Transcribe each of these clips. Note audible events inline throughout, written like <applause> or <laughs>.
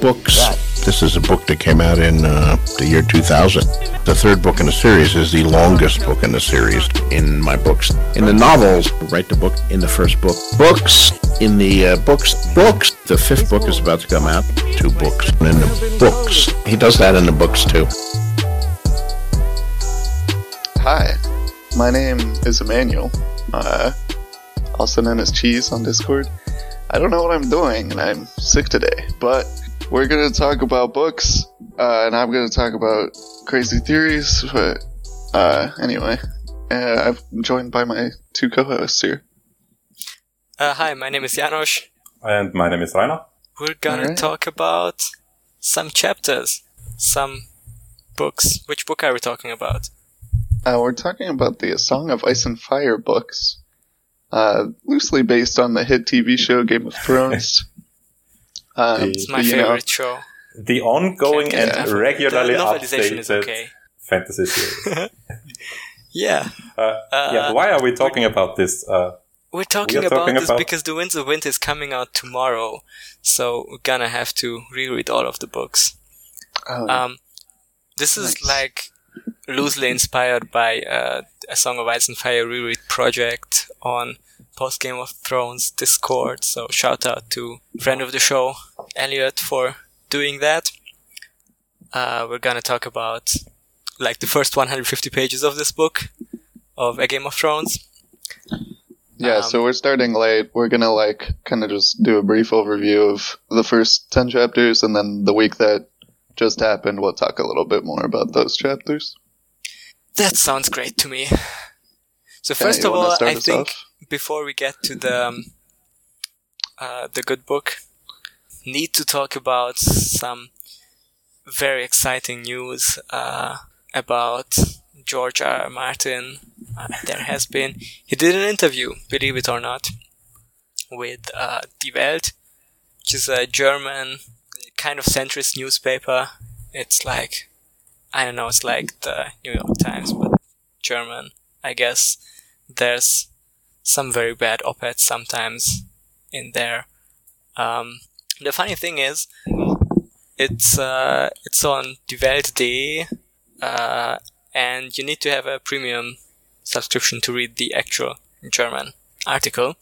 books. This is a book that came out in uh, the year 2000. The third book in the series is the longest book in the series in my books. In the novels, write the book in the first book. Books in the uh, books. Books. The fifth book is about to come out. Two books in the books. He does that in the books too. Hi, my name is Emmanuel, uh, also known as Cheese on Discord. I don't know what I'm doing, and I'm sick today, but we're gonna talk about books, uh, and I'm gonna talk about crazy theories, but uh, anyway, uh, I'm joined by my two co-hosts here. Uh, hi, my name is Janos. And my name is Rainer. We're gonna talk about some chapters, some books. Which book are we talking about? Uh, we're talking about the Song of Ice and Fire books, uh, loosely based on the hit TV show Game of <laughs> Thrones. Um, It's my but, you know, favorite show. The ongoing and enough regularly the novelization updated is okay. fantasy series. <laughs> Yeah, Uh, Uh, yeah, why are we talking about this? Uh, we're talking are about talking this about- because The Winds of Winter is coming out tomorrow, so we're gonna have to reread all of the books. oh, Um, this is like loosely inspired by uh, a Song of Ice and Fire reread project on post Game of Thrones Discord. So shout out to friend of the show Elliot for doing that. Uh, we're gonna talk about like the first 150 pages of this book of A Game of Thrones. Yeah, Um, so we're starting late. We're gonna like kind of just do a brief overview of the first ten chapters, and then the week that just happened, we'll talk a little bit more about those chapters. That sounds great to me. So first you of all, I think off? Before we get to the um, uh, the good book, need to talk about some very exciting news uh, about George R. R. Martin. Uh, there has been he did an interview, believe it or not, with uh, Die Welt, which is a German kind of centrist newspaper. It's like I don't know, it's like the New York Times, but German, I guess. There's some very bad op-eds sometimes in there. Um, the funny thing is, it's uh, it's on Die Welt.de, uh, and you need to have a premium subscription to read the actual German article.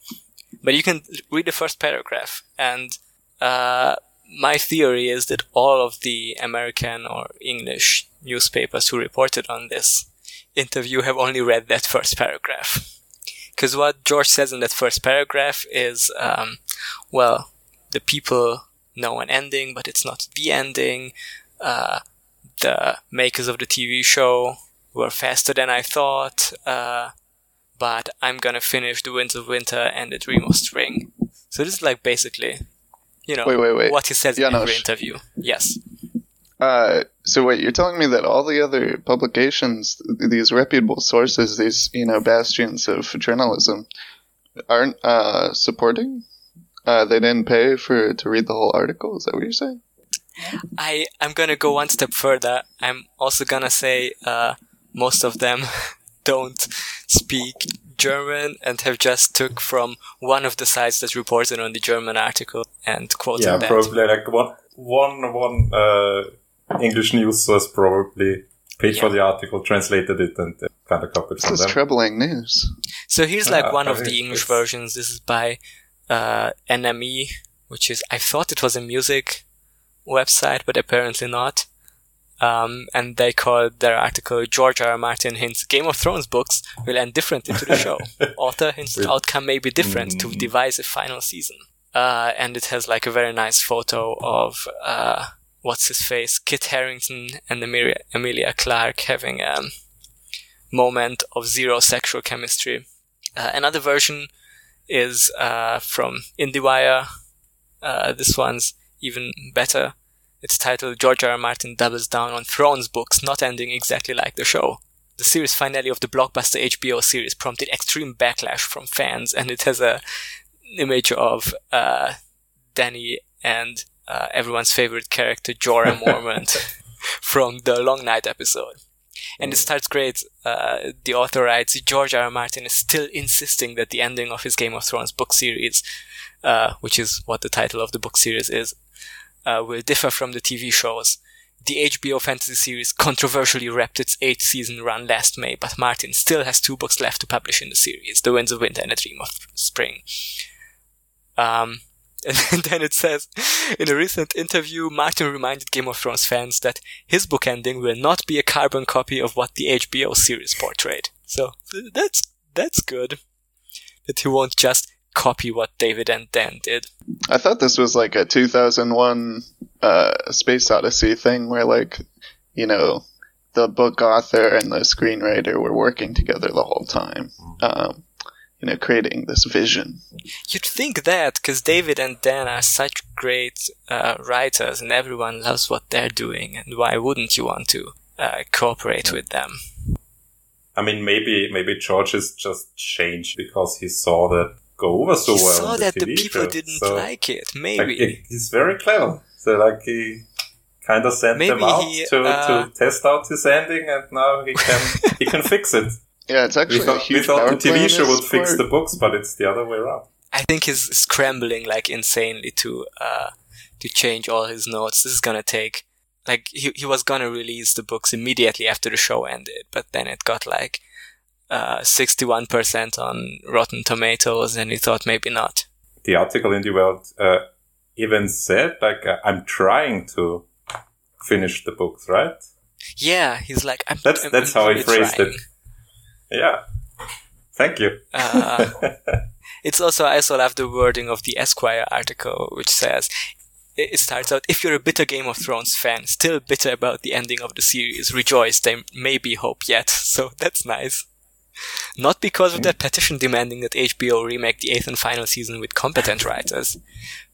But you can read the first paragraph, and uh, my theory is that all of the American or English newspapers who reported on this interview have only read that first paragraph. Because what George says in that first paragraph is, um, well, the people know an ending, but it's not the ending. Uh, the makers of the TV show were faster than I thought, uh, but I'm gonna finish The Winds of Winter and The Dream of Spring. So this is like basically, you know, Wait, wait, wait. what he says in every interview. Yes. Uh, so wait, you're telling me that all the other publications, th- these reputable sources, these you know bastions of journalism, aren't uh, supporting? Uh, they didn't pay for to read the whole article. Is that what you're saying? I I'm gonna go one step further. I'm also gonna say uh, most of them <laughs> don't speak German and have just took from one of the sites that reported on the German article and quoted yeah, that. probably like one, one, one uh, <laughs> English news source probably paid for the article, translated it, and uh, kind of copied This from is them. troubling news. So here's like Ah, one of the English it's- versions. This is by uh, NME, which is I thought it was a music website, but apparently not. Um, and they called their article George R. R. Martin hints Game of Thrones books will end differently to the show. <laughs> Author hints the outcome may be different to Mm. devise a final season. Uh, and it has like a very nice photo of uh, what's his face, Kit Harington and Emilia, Emilia Clarke having a moment of zero sexual chemistry. Uh, another version is uh, from IndieWire. Uh, this one's even better. It's titled George R. R. Martin doubles down on Thrones books, not ending exactly like the show. The series finale of the blockbuster HBO series prompted extreme backlash from fans, and it has a image of uh, Dany and uh, everyone's favorite character Jorah <laughs> Mormont from the Long Night episode. And it starts great. Uh, the author writes, George R. R. Martin is still insisting that the ending of his Game of Thrones book series, uh, which is what the title of the book series is, uh, will differ from the TV shows. The HBO fantasy series controversially wrapped its eighth season run last May, but Martin still has two books left to publish in the series, The Winds of Winter and A Dream of Spring. Um, <laughs> and then it says, in a recent interview, Martin reminded Game of Thrones fans that his book ending will not be a carbon copy of what the HBO series portrayed. So that's that's good. That he won't just copy what David and Dan did. I thought this was like a 2001 uh, Space Odyssey thing where, like, you know, the book author and the screenwriter were working together the whole time. Um, you know, creating this vision. You'd think that because David and Dan are such great uh, writers and everyone loves what they're doing, and why wouldn't you want to uh, cooperate with them? I mean, maybe maybe George has just changed because he saw that go over so he well. saw that the, the people didn't So, like it. Maybe. he- he's very clever. So like he kind of sent them out he, to, uh, to test out his ending, and now he can he can <laughs> fix it. Yeah, it's We actually a thought, we thought power the TV show his would fix the books, but it's the other way around. I think he's scrambling like insanely to uh to change all his notes. This is gonna take like he he was gonna release the books immediately after the show ended, but then it got like uh 61% on Rotten Tomatoes and he thought maybe not. The article in the World uh, even said like uh, I'm trying to finish the books, right? Yeah, he's like I'm That's I'm- that's I'm how he phrased trying. it. Yeah. Thank you. Uh, It's also I also love the wording of the Esquire article, which says it it starts out if you're a bitter Game of Thrones fan, still bitter about the ending of the series, rejoice there may be hope yet. <laughs> So that's nice. Not because of that petition demanding that HBO remake the eighth and final season with competent writers,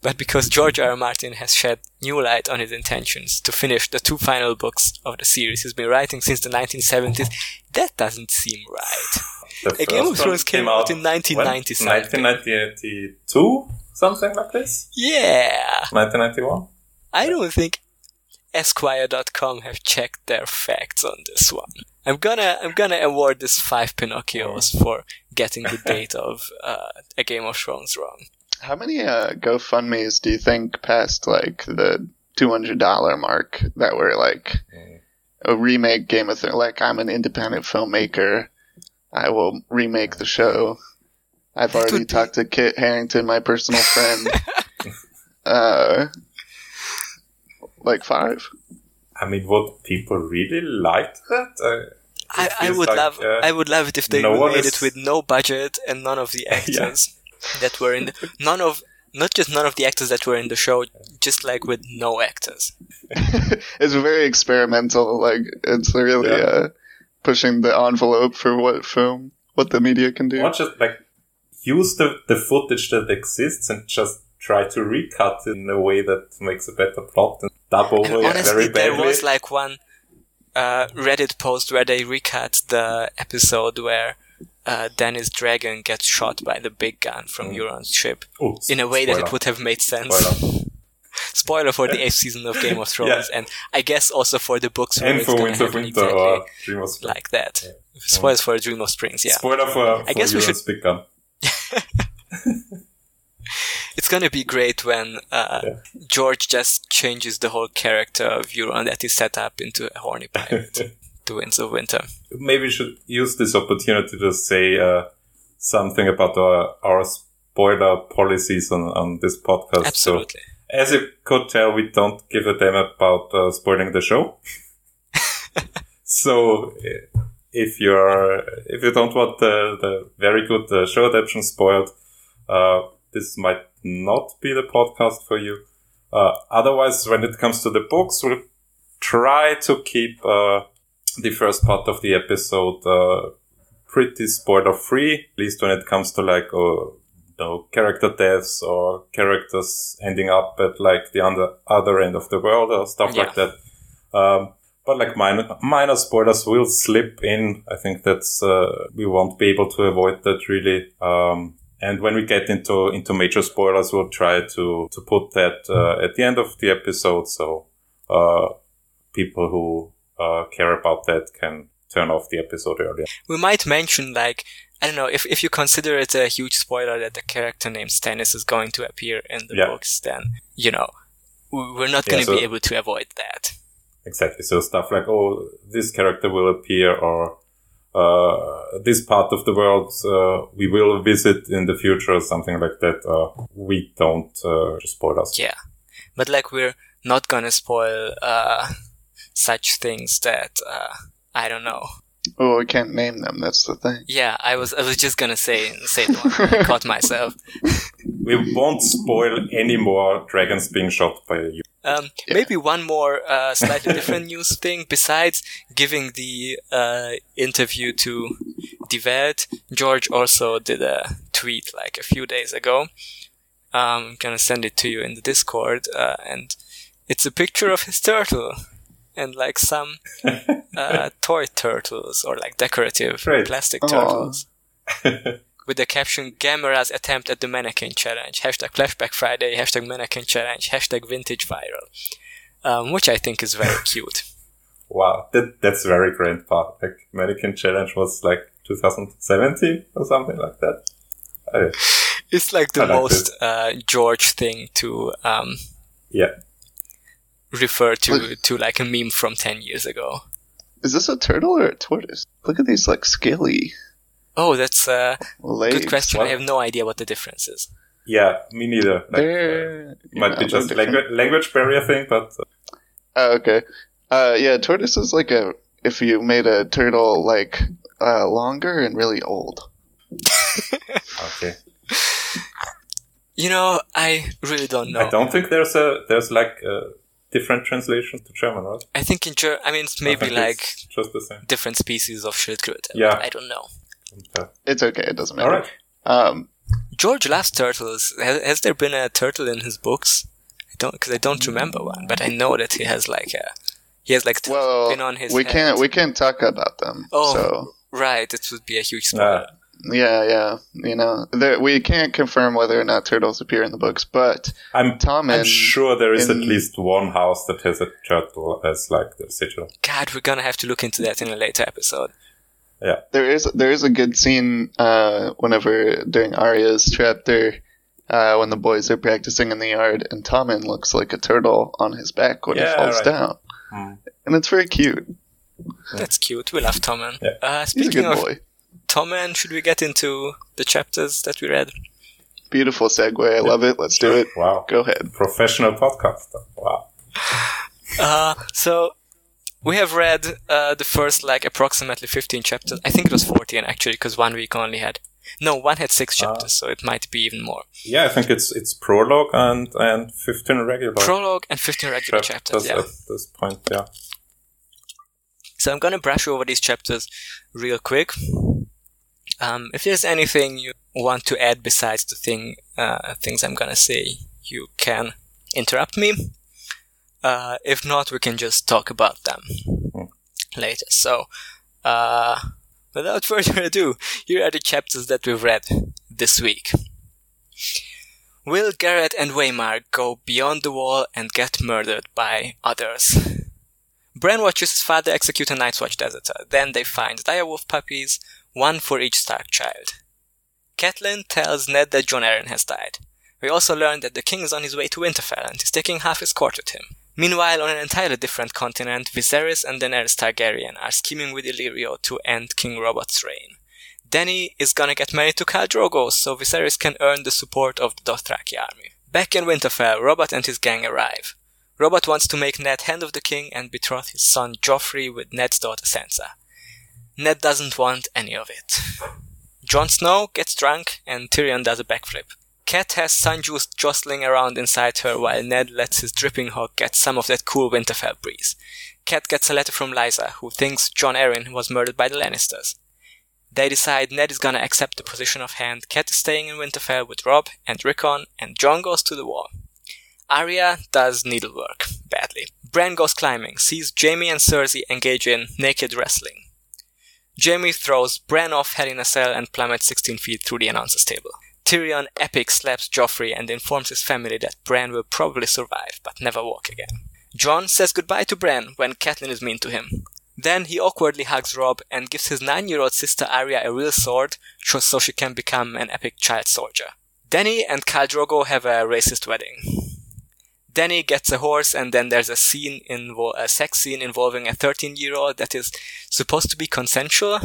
but because George R. R. Martin has shed new light on his intentions to finish the two final books of the series he's been writing since the 1970s. That doesn't seem right. The A Game of Thrones one came out in 1990 1992, something like this. Yeah! 1991. I don't think Esquire.com have checked their facts on this one. I'm gonna I'm gonna award this five Pinocchios for getting the date <laughs> of uh, a Game of Thrones wrong. How many uh, GoFundmes do you think passed like the two hundred dollar mark that were like a remake Game of Thrones? Like I'm an independent filmmaker, I will remake the show. I've That already would be- talked to Kit Harington, my personal friend. <laughs> uh, like five. I mean, would people really like that? Uh, I, I would like, love uh, I would love it if they no made is- it with no budget and none of the <laughs> actors that were in the, none of not just none of the actors that were in the show, just like with no actors. <laughs> it's very experimental. Like it's really Yeah. uh, pushing the envelope for what film, what the media can do. Not just like use the, the footage that exists and just try to recut it in a way that makes a better plot and dub over And it honestly, very there was like one uh, Reddit post where they recut the episode where uh, Dany's Dragon gets shot by the big gun from Mm. Euron's ship Ooh, in a way that it would have made sense. Spoiler. <laughs> Spoiler for the eighth season of Game of <laughs> Thrones, and I guess also for the books and for Winter of Winter exactly or Dream of Spring. like that. Yeah. Spoilers for Dream of Springs, yeah. Spoiler for, for I guess we Euron's should- big gun. <laughs> It's gonna be great when uh, Yeah. George just changes the whole character of Euron that is set up into a horny pirate <laughs> to Winds of Winter. Maybe we should use this opportunity to say uh, something about our, our spoiler policies on, on this podcast. Absolutely. So, as you could tell, we don't give a damn about uh, spoiling the show. <laughs> so, uh, if you're if you don't want the, the very good uh, show adaptation spoiled, uh, this might not be the podcast for you. Uh, otherwise, when it comes to the books, we'll try to keep uh, the first part of the episode uh, pretty spoiler free, at least when it comes to like no character deaths or characters ending up at like the under, other end of the world or stuff like that. Um, but like minor, minor spoilers will slip in. I think that's, uh, we won't be able to avoid that really. Um, and when we get into, into major spoilers, we'll try to, to put that, uh, at the end of the episode. So, uh, people who, uh, care about that can turn off the episode earlier. We might mention like I don't know if if you consider it a huge spoiler that the character named Stannis is going to appear in the Yeah. books, then you know we're not going to so- be able to avoid that. Exactly. So stuff like, oh, this character will appear or uh, this part of the world uh, we will visit in the future something like that. Uh, we don't uh, spoil us. Yeah. But like we're not going to spoil uh, <laughs> such things that uh, I don't know. Oh, I can't name them. That's the thing. Yeah, I was I was just gonna say say the one. I caught myself. <laughs> We won't spoil any more dragons being shot by you. Um, Yeah. Maybe one more uh, slightly different <laughs> news thing. Besides giving the uh, interview to Die Welt, George also did a tweet like a few days ago. Um, I'm gonna send it to you in the Discord, uh, and it's a picture of his turtle and like some <laughs> uh, toy turtles or like decorative Great. plastic turtles. <laughs> with the caption Gamera's attempt at the mannequin challenge. Hashtag flashback Friday, hashtag mannequin challenge, hashtag vintage viral. Um, which I think is very <laughs> cute. Wow, that that's very grand part. Like Mannequin Challenge was like 2017 or something like that. Uh, It's like the I like most uh, George thing to um, yeah, refer to Look- to like a meme from 10 years ago. Is this a turtle or a tortoise? Look at these like scaly Oh, that's a legs. good question. What? I have no idea what the difference is. yeah, me neither. Like, uh, might yeah, be just they're language language barrier thing, but uh, Oh, okay. Uh, yeah, tortoise is like a if you made a turtle like uh, longer and really old. <laughs> okay. You know, I really don't know. I don't think there's a there's like a different translation to German, right? I think in German, I mean, it's maybe like just the same. different species of Schildkröte. Yeah. I don't know. Okay. It's okay. It doesn't matter. right. Um, George loves turtles. Has, has there been a turtle in his books? I don't, because I don't remember one, but I know that he has like a, he has like turtle well, pin on his. we head. can't we can't talk about them. Oh. So Right, it would be a huge Uh, spoiler. yeah, yeah. You know, there, we can't confirm whether or not turtles appear in the books, but I'm Tom I'm and sure there is in- at least one house that has a turtle as like the sigil. God, we're gonna have to look into that in a later episode. There is there is a good scene uh, whenever during Arya's chapter. Uh, when the boys are practicing in the yard, and Tommen looks like a turtle on his back when Yeah, he falls right. down, Hmm. and it's very cute. That's cute. We love Tommen. Yeah. Uh, He's a speaking good of boy. Tommen, should we get into the chapters that we read? Beautiful segue. I love it. Let's do it. Wow. Go ahead. Professional podcaster. Wow. Uh, so we have read uh, the first like approximately 15 chapters. I think it was 14 actually, because one week only had. No, one had six Ah. chapters, so it might be even more. Yeah, I think it's it's prologue and and 15 regular Prologue and 15 regular chapters chapters. Yeah. at this point. Yeah. So I'm gonna brush over these chapters real quick. Um, if there's anything you want to add besides the thing uh, things I'm gonna say, you can interrupt me. Uh, if not, we can just talk about them later. So, uh, without <laughs> further ado, here are the chapters that we've read this week. Will Garrett and Waymar go beyond the wall and get murdered by others? Bran watches his father execute a Night's Watch deserter. Then they find direwolf puppies, one for each Stark child. Catelyn tells Ned that Jon Arryn has died. We also learn that the king is on his way to Winterfell and is taking half his court with him. Meanwhile, on an entirely different continent, Viserys and Daenerys Targaryen are scheming with Illyrio to end King Robert's reign. Dany is gonna get married to Khal Drogo so Viserys can earn the support of the Dothraki army. Back in Winterfell, Robert and his gang arrive. Robert wants to make Ned Hand of the King and betroth his son Joffrey with Ned's daughter Sansa. Ned doesn't want any of it. Jon Snow gets drunk and Tyrion does a backflip. Cat has sun juice jostling around inside her while Ned lets his dripping hog get some of that cool Winterfell breeze. Cat gets a letter from Lysa, who thinks Jon Arryn was murdered by the Lannisters. They decide Ned is gonna accept the position of hand, Cat is staying in Winterfell with Robb and Rickon, and Jon goes to the wall. Arya does needlework, badly. Bran goes climbing, sees Jaime and Cersei engage in naked wrestling. Jaime throws Bran off Hell in a Cell and plummets 16 feet through the announcer's table. Tyrion epic slaps Joffrey and informs his family that Bran will probably survive, but never walk again. Jon says goodbye to Bran when Catelyn is mean to him. Then he awkwardly hugs Robb and gives his nine-year-old sister Arya a real sword so so she can become an epic child soldier. Dany and Khal Drogo have a racist wedding. Dany gets a horse, and then there's a scene invo- a sex scene involving a 13 year old that is supposed to be consensual.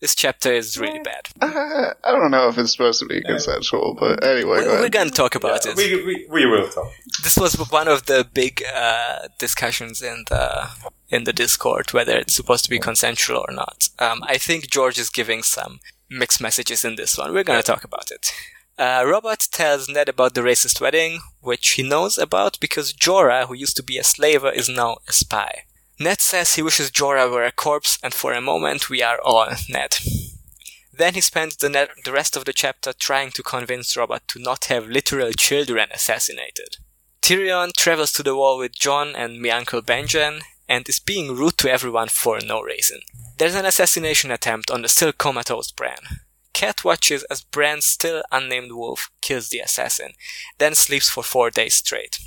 This chapter is really bad. Uh, <laughs> I don't know if it's supposed to be consensual, but anyway, We, we're gonna talk about Yeah, it. we, we, we will talk. this was one of the big uh, discussions in the in the Discord whether it's supposed to be consensual or not. Um, I think George is giving some mixed messages in this one. We're gonna talk about it. Uh, Robert tells Ned about the racist wedding, which he knows about because Jorah, who used to be a slaver, is now a spy. Ned says he wishes Jorah were a corpse, and for a moment we are all Ned. Then he spends the, ne- the rest of the chapter trying to convince Robert to not have literal children assassinated. Tyrion travels to the wall with Jon and me uncle Benjen and is being rude to everyone for no reason. There's an assassination attempt on the still comatose Bran. Cat watches as Bran's still unnamed wolf kills the assassin, then sleeps for four days straight.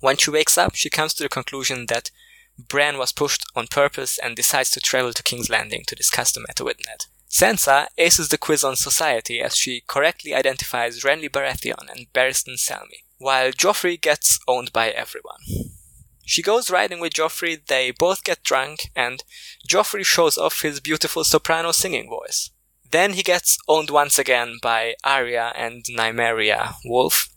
When she wakes up, she comes to the conclusion that Bran was pushed on purpose and decides to travel to King's Landing to discuss the matter with Ned. Sansa aces the quiz on society as she correctly identifies Renly Baratheon and Barristan Selmy, while Joffrey gets owned by everyone. She goes riding with Joffrey, they both get drunk, and Joffrey shows off his beautiful soprano singing voice. Then he gets owned once again by Arya and Nymeria Wolf,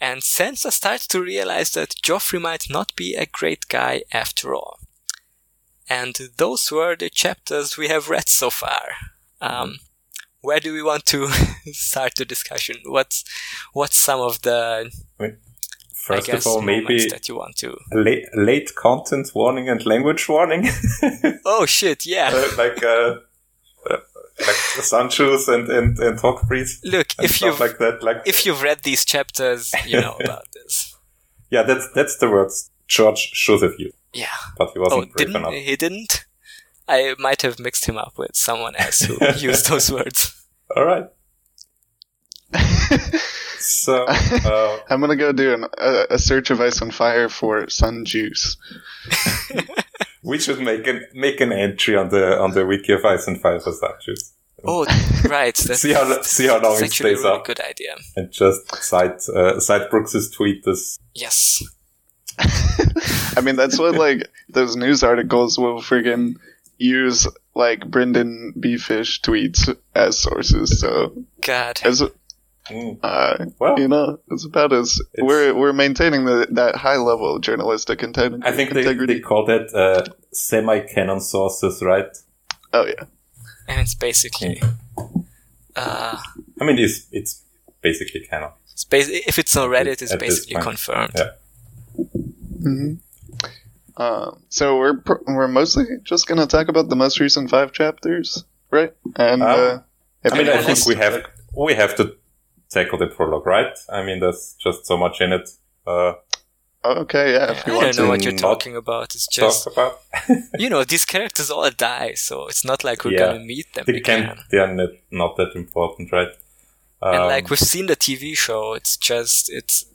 and Sansa starts to realize that Joffrey might not be a great guy after all. And those were the chapters we have read so far. Um, where do we want to <laughs> start the discussion? What's what's some of the First guess of all, maybe that you want to? late, late content warning and language warning. <laughs> Oh shit! Yeah. Uh, like, uh, uh, like Sancho's and, and, and Hawk Priest Look, and if you've like that. Like, if you've read these chapters, you know <laughs> about this. yeah, that's, that's the words George should have used, Yeah. but he Oh, wasn't brave didn't enough. he? Didn't. I might have mixed him up with someone else who <laughs> used those words. All right. So, <laughs> uh, I'm gonna go do an, a, a search of Ice on Fire for Sun Juice. We should make an make an entry on the on the wiki of Ice and Fire for statues Oh, right. <laughs> That's, See how- see how long that's it actually a stays really up. Good idea. and just cite uh, cite Brooks's tweet as Yes. <laughs> I mean, that's what like those news articles will friggin' use like Brendan Beefish tweets as sources. So God. as mm, uh, well. you know, it's about as It's- we're we're maintaining the, that high level of journalistic integrity. I think they, integrity. they call that uh, semi-canon sources, right? oh yeah, And it's basically. Uh, I mean, it's it's basically canon. it's basi- if it's on Reddit, it's At basically confirmed. Yeah. hmm Um, so we're pr- we're mostly just gonna talk about the most recent five chapters, right? And Um, uh, I mean, I think we have we have to tackle the prologue, right? I mean, there's just so much in it. Uh, Okay, yeah. If I you don't know to, what you're talking about. It's just talk about. <laughs> you know these characters all die, so it's not like we're Yeah. gonna meet them they again. can. They are not, not that important, right? and Um, like we've seen the TV show, it's just it's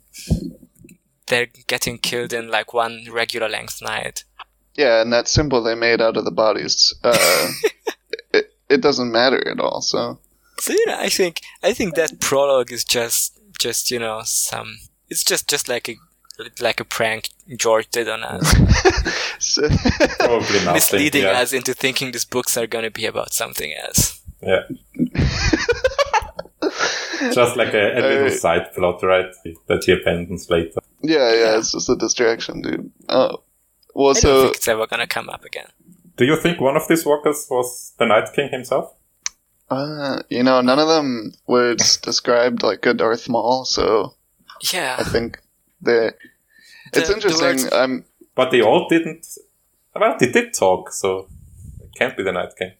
they're getting killed in like one regular length night. yeah, and that symbol they made out of the bodies, uh, <laughs> it it doesn't matter at all. So So you know, I think I think that prologue is just just you know some. It's just just like a like a prank George did on us, <laughs> So- probably nothing. misleading yeah. us into thinking these books are gonna be about something else. Yeah. <laughs> Just like a, a little Uh, side plot, right? That he abandons later. yeah, yeah, Yeah. it's just a distraction, dude. Oh, well, I don't so think it's ever gonna come up again. Do you think one of these walkers was the Night King himself? Uh, you know, none of them was described like good Darth Maul, so Yeah, I think they. The- It's the interesting. words- I'm But they all didn't. Well, they did talk, so it can't be the Night King.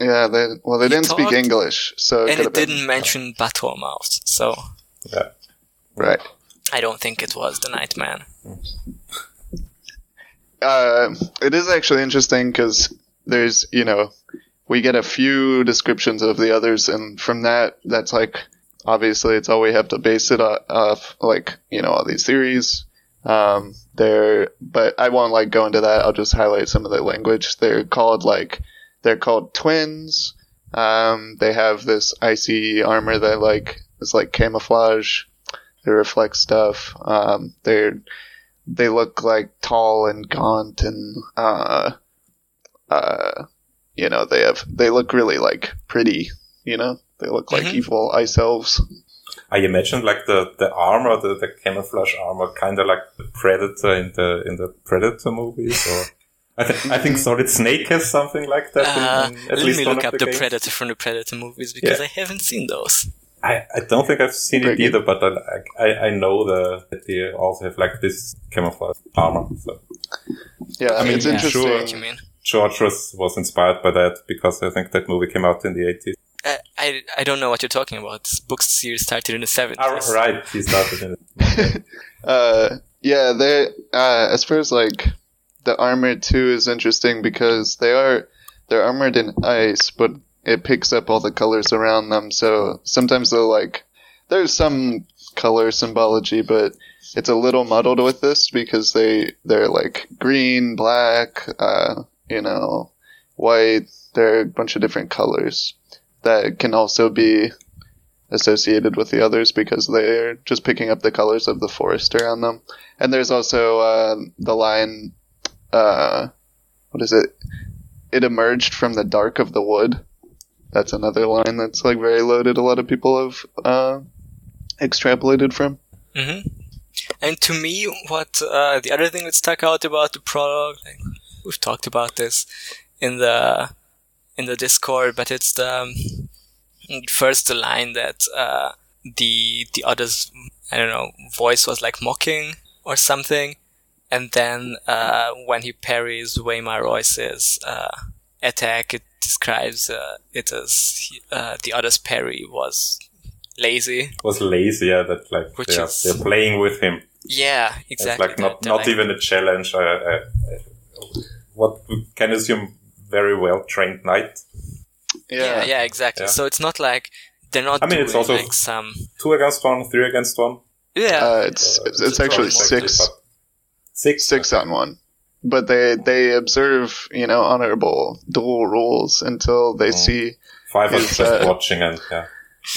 yeah. They well, they He didn't speak English, so it and it been didn't mention butthole mouths, so Yeah. right. I don't think it was the Nightman. Uh, it is actually interesting because there's, you know, we get a few descriptions of the others, and from that, that's like, obviously, it's all we have to base it off, like, you know, all these theories. Um, they're, but I won't like go into that. I'll just highlight some of the language. They're called like, they're called twins. Um, they have this icy armor that like is like camouflage. they reflect stuff. Um, they're they look like tall and gaunt and uh, uh, you know they have they look really like pretty. You know they look like Mhm. evil ice elves. I imagine like the, the armor, the, the camouflage armor, kind of like the Predator in the in the Predator movies. Or I, th- I think Solid Snake has something like that. Uh, in, in at let least me look up the the. Predator from the Predator movies because Yeah. I haven't seen those. I, I don't think I've seen it Pretty either, but I, I I know the that they also have like this camouflage armor. So Yeah, I mean, it's yeah, interesting. sure. What? George was was inspired by that because I think that movie came out in the eighties. Uh, I, I don't know what you're talking about. This book series started in the 70s. Ah, right, he started in <laughs> it. Uh, yeah, they uh, as far as like the armor too is interesting because they are they're armored in ice, but it picks up all the colors around them. So sometimes they'll like there's some color symbology, but it's a little muddled with this because they they're like green, black, uh, you know, white. There are a bunch of different colors that can also be associated with the others because they're just picking up the colors of the forest around them. And there's also uh, the line, uh, what is it? It emerged from the dark of the wood. That's another line that's like very loaded. A lot of people have uh, extrapolated from. hmm And to me, what uh, the other thing that stuck out about the prologue, like, we've talked about this in the in the Discord, but it's the um, first the line that uh, the the other's I don't know voice was like mocking or something, and then uh, when he parries Waymar Royce's uh, attack, it describes uh, it as uh, the other's parry was lazy. was lazy, yeah, that like Which they're, is- they're playing with him. Yeah, exactly. It's like not not like- even a challenge. I, I, I- what we can assume very well trained knight. Yeah, yeah, exactly. Yeah. So it's not like they're not I mean, doing it's also- like some. Two against one, three against one. Yeah, Uh, it's Uh, it's, it's it's actually probably six but- Six. six on one. But they they observe you know honorable duel rules until they Mm. see Five are It's, just uh, watching and yeah.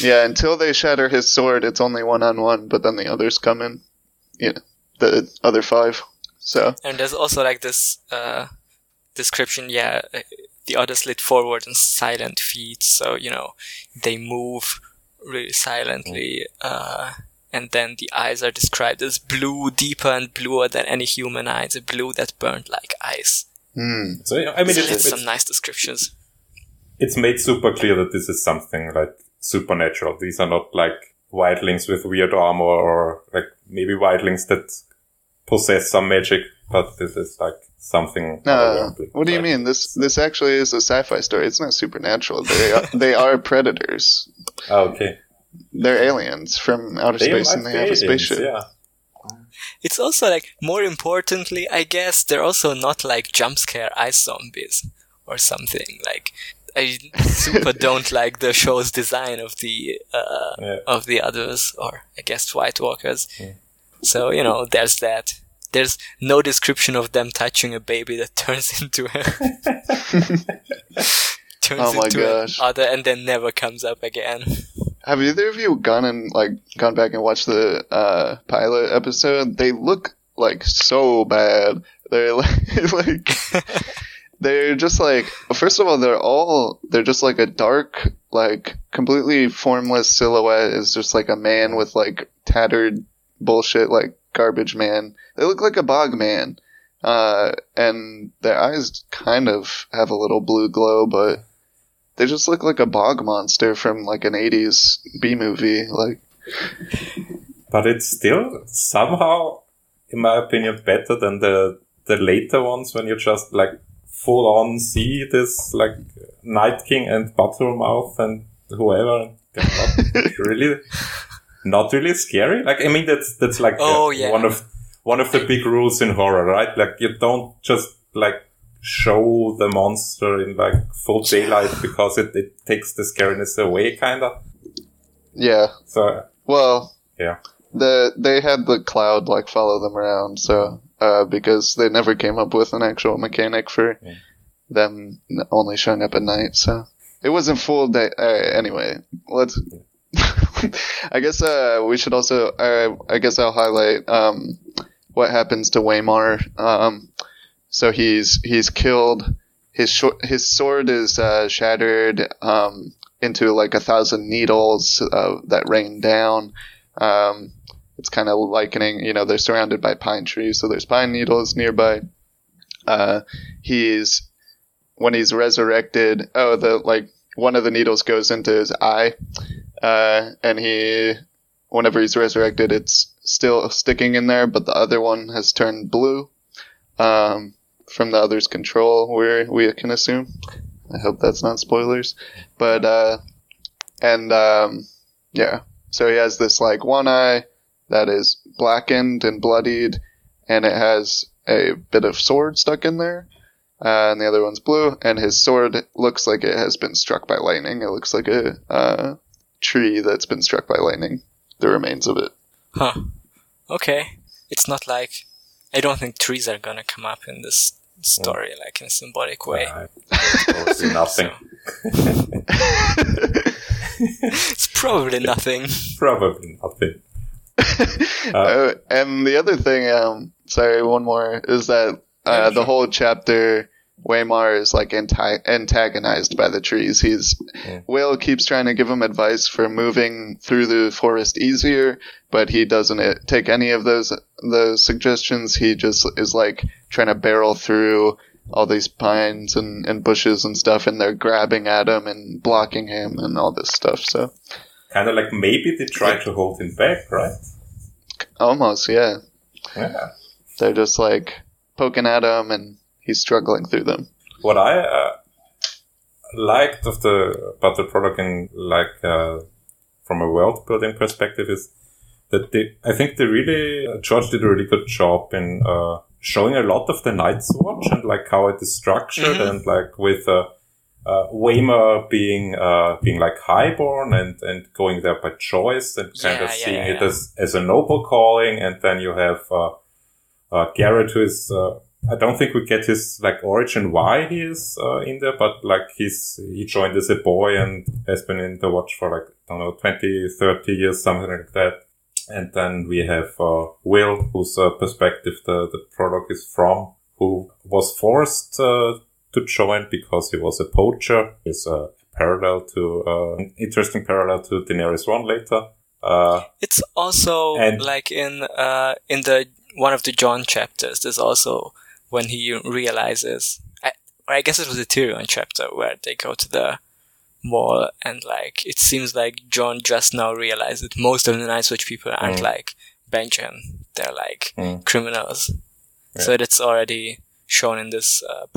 Yeah, until they shatter his sword, it's only one on one, but then the others come in. You know, the other five. So, and there's also like this uh, description. Yeah, the others slid forward in silent feet, so you know they move really silently. Uh, and then the eyes are described as blue, deeper and bluer than any human eyes, a blue that burned like ice. hmm. So I mean, So it's, it's it's, some nice descriptions. it's made super clear that this is something like supernatural. These are not like wildlings with weird armor or like maybe wildlings that possess some magic, but this is like something. No, otherworldly. what do you mean? This this actually is a sci-fi story. It's not supernatural. They are, <laughs> they are predators. ah, okay. They're aliens from outer They space, and they be have a aliens, spaceship. Yeah. It's also like more importantly, I guess they're also not like jump scare ice zombies or something. Like I <laughs> super don't like the show's design of the uh, Yeah. of the others, or I guess White Walkers. Yeah. So you know, there's that. There's no description of them touching a baby that <laughs> turns into a <laughs> turns Oh my into gosh. an other and then never comes up again. Have either of you gone and like gone back and watched the uh, pilot episode? They look like so bad. They're <laughs> like, like they're just like first of all they're all they're just like a dark like completely formless silhouette is just like a man with like tattered bullshit like garbage man. They look like a bog man. Uh, and their eyes kind of have a little blue glow, but they just look like a bog monster from like an 80s B movie. Like, but it's still somehow, in my opinion, better than the the later ones when you just like full on see this like Night King and Battlemouth and whoever. <laughs> Really, not really scary. Like I mean, that's that's like Oh, uh, yeah. one of one of the big rules in horror, right? Like you don't just like show the monster in like full daylight <laughs> because it, it takes the scariness away, kind of. yeah. So Well, yeah. the they had the cloud like follow them around, so uh, because they never came up with an actual mechanic for Yeah. them only showing up at night, so it wasn't full day. Uh, anyway, let's <laughs> I guess uh, we should also. Uh, I guess I'll highlight um, what happens to Waymar. Um, so he's he's killed. His his sword is uh, shattered um, into like a thousand needles uh, that rain down. Um, it's kind of likening, you know, they're surrounded by pine trees, so there's pine needles nearby. Uh, he's when he's resurrected. Oh, the like one of the needles goes into his eye, uh, and he, whenever he's resurrected, it's still sticking in there, but the other one has turned blue. Um, from the other's control, we we can assume. I hope that's not spoilers, but uh, and um, yeah, so he has this like one eye that is blackened and bloodied, and it has a bit of sword stuck in there. Uh, and the other one's blue, and his sword looks like it has been struck by lightning. It looks like a uh, tree that's been struck by lightning. The remains of it. Huh. Okay. It's not like I don't think trees are gonna come up in this story like in a symbolic way. Uh, probably <laughs> nothing. <laughs> it's probably nothing. probably nothing. Uh, <laughs> and the other thing, um, sorry, one more is that uh, the whole chapter, Waymar is like anti- antagonized by the trees. He's Yeah. Will keeps trying to give him advice for moving through the forest easier, but he doesn't uh, take any of those those suggestions. He just is like trying to barrel through all these pines and, and bushes and stuff, and they're grabbing at him and blocking him and all this stuff. So Kind of like maybe they try to hold him back, right? almost, yeah. Yeah. They're just like poking at him, and he's struggling through them. What I uh, liked of the about the product in like uh, from a world building perspective is that they I think they really George did a really good job in uh, showing a lot of the Night's Watch and like how it is structured Mhm. and like with uh, uh, Waymar being uh, being like highborn and and going there by choice and kind of Yeah, yeah, seeing yeah, it yeah. as as a noble calling and then you have uh, uh, Garrett who is uh, I don't think we get his like origin why he is uh, in there, but like he's he joined as a boy and has been in the watch for like I don't know 20, 30 years, something like that. And then we have uh, Will, whose uh, perspective the the product is from, who was forced uh, to join because he was a poacher. Is a parallel to uh, an interesting parallel to Daenerys one later. Uh, It's also And- like in uh in the one of the Jon chapters. There's also when he realizes, I, I guess it was the Tyrion chapter where they go to the mall and like it seems like Jon just now realized that most of the Night's Watch people aren't Mm. like Benjen. They're like Mm. criminals. Yeah. So that's already shown in this uh.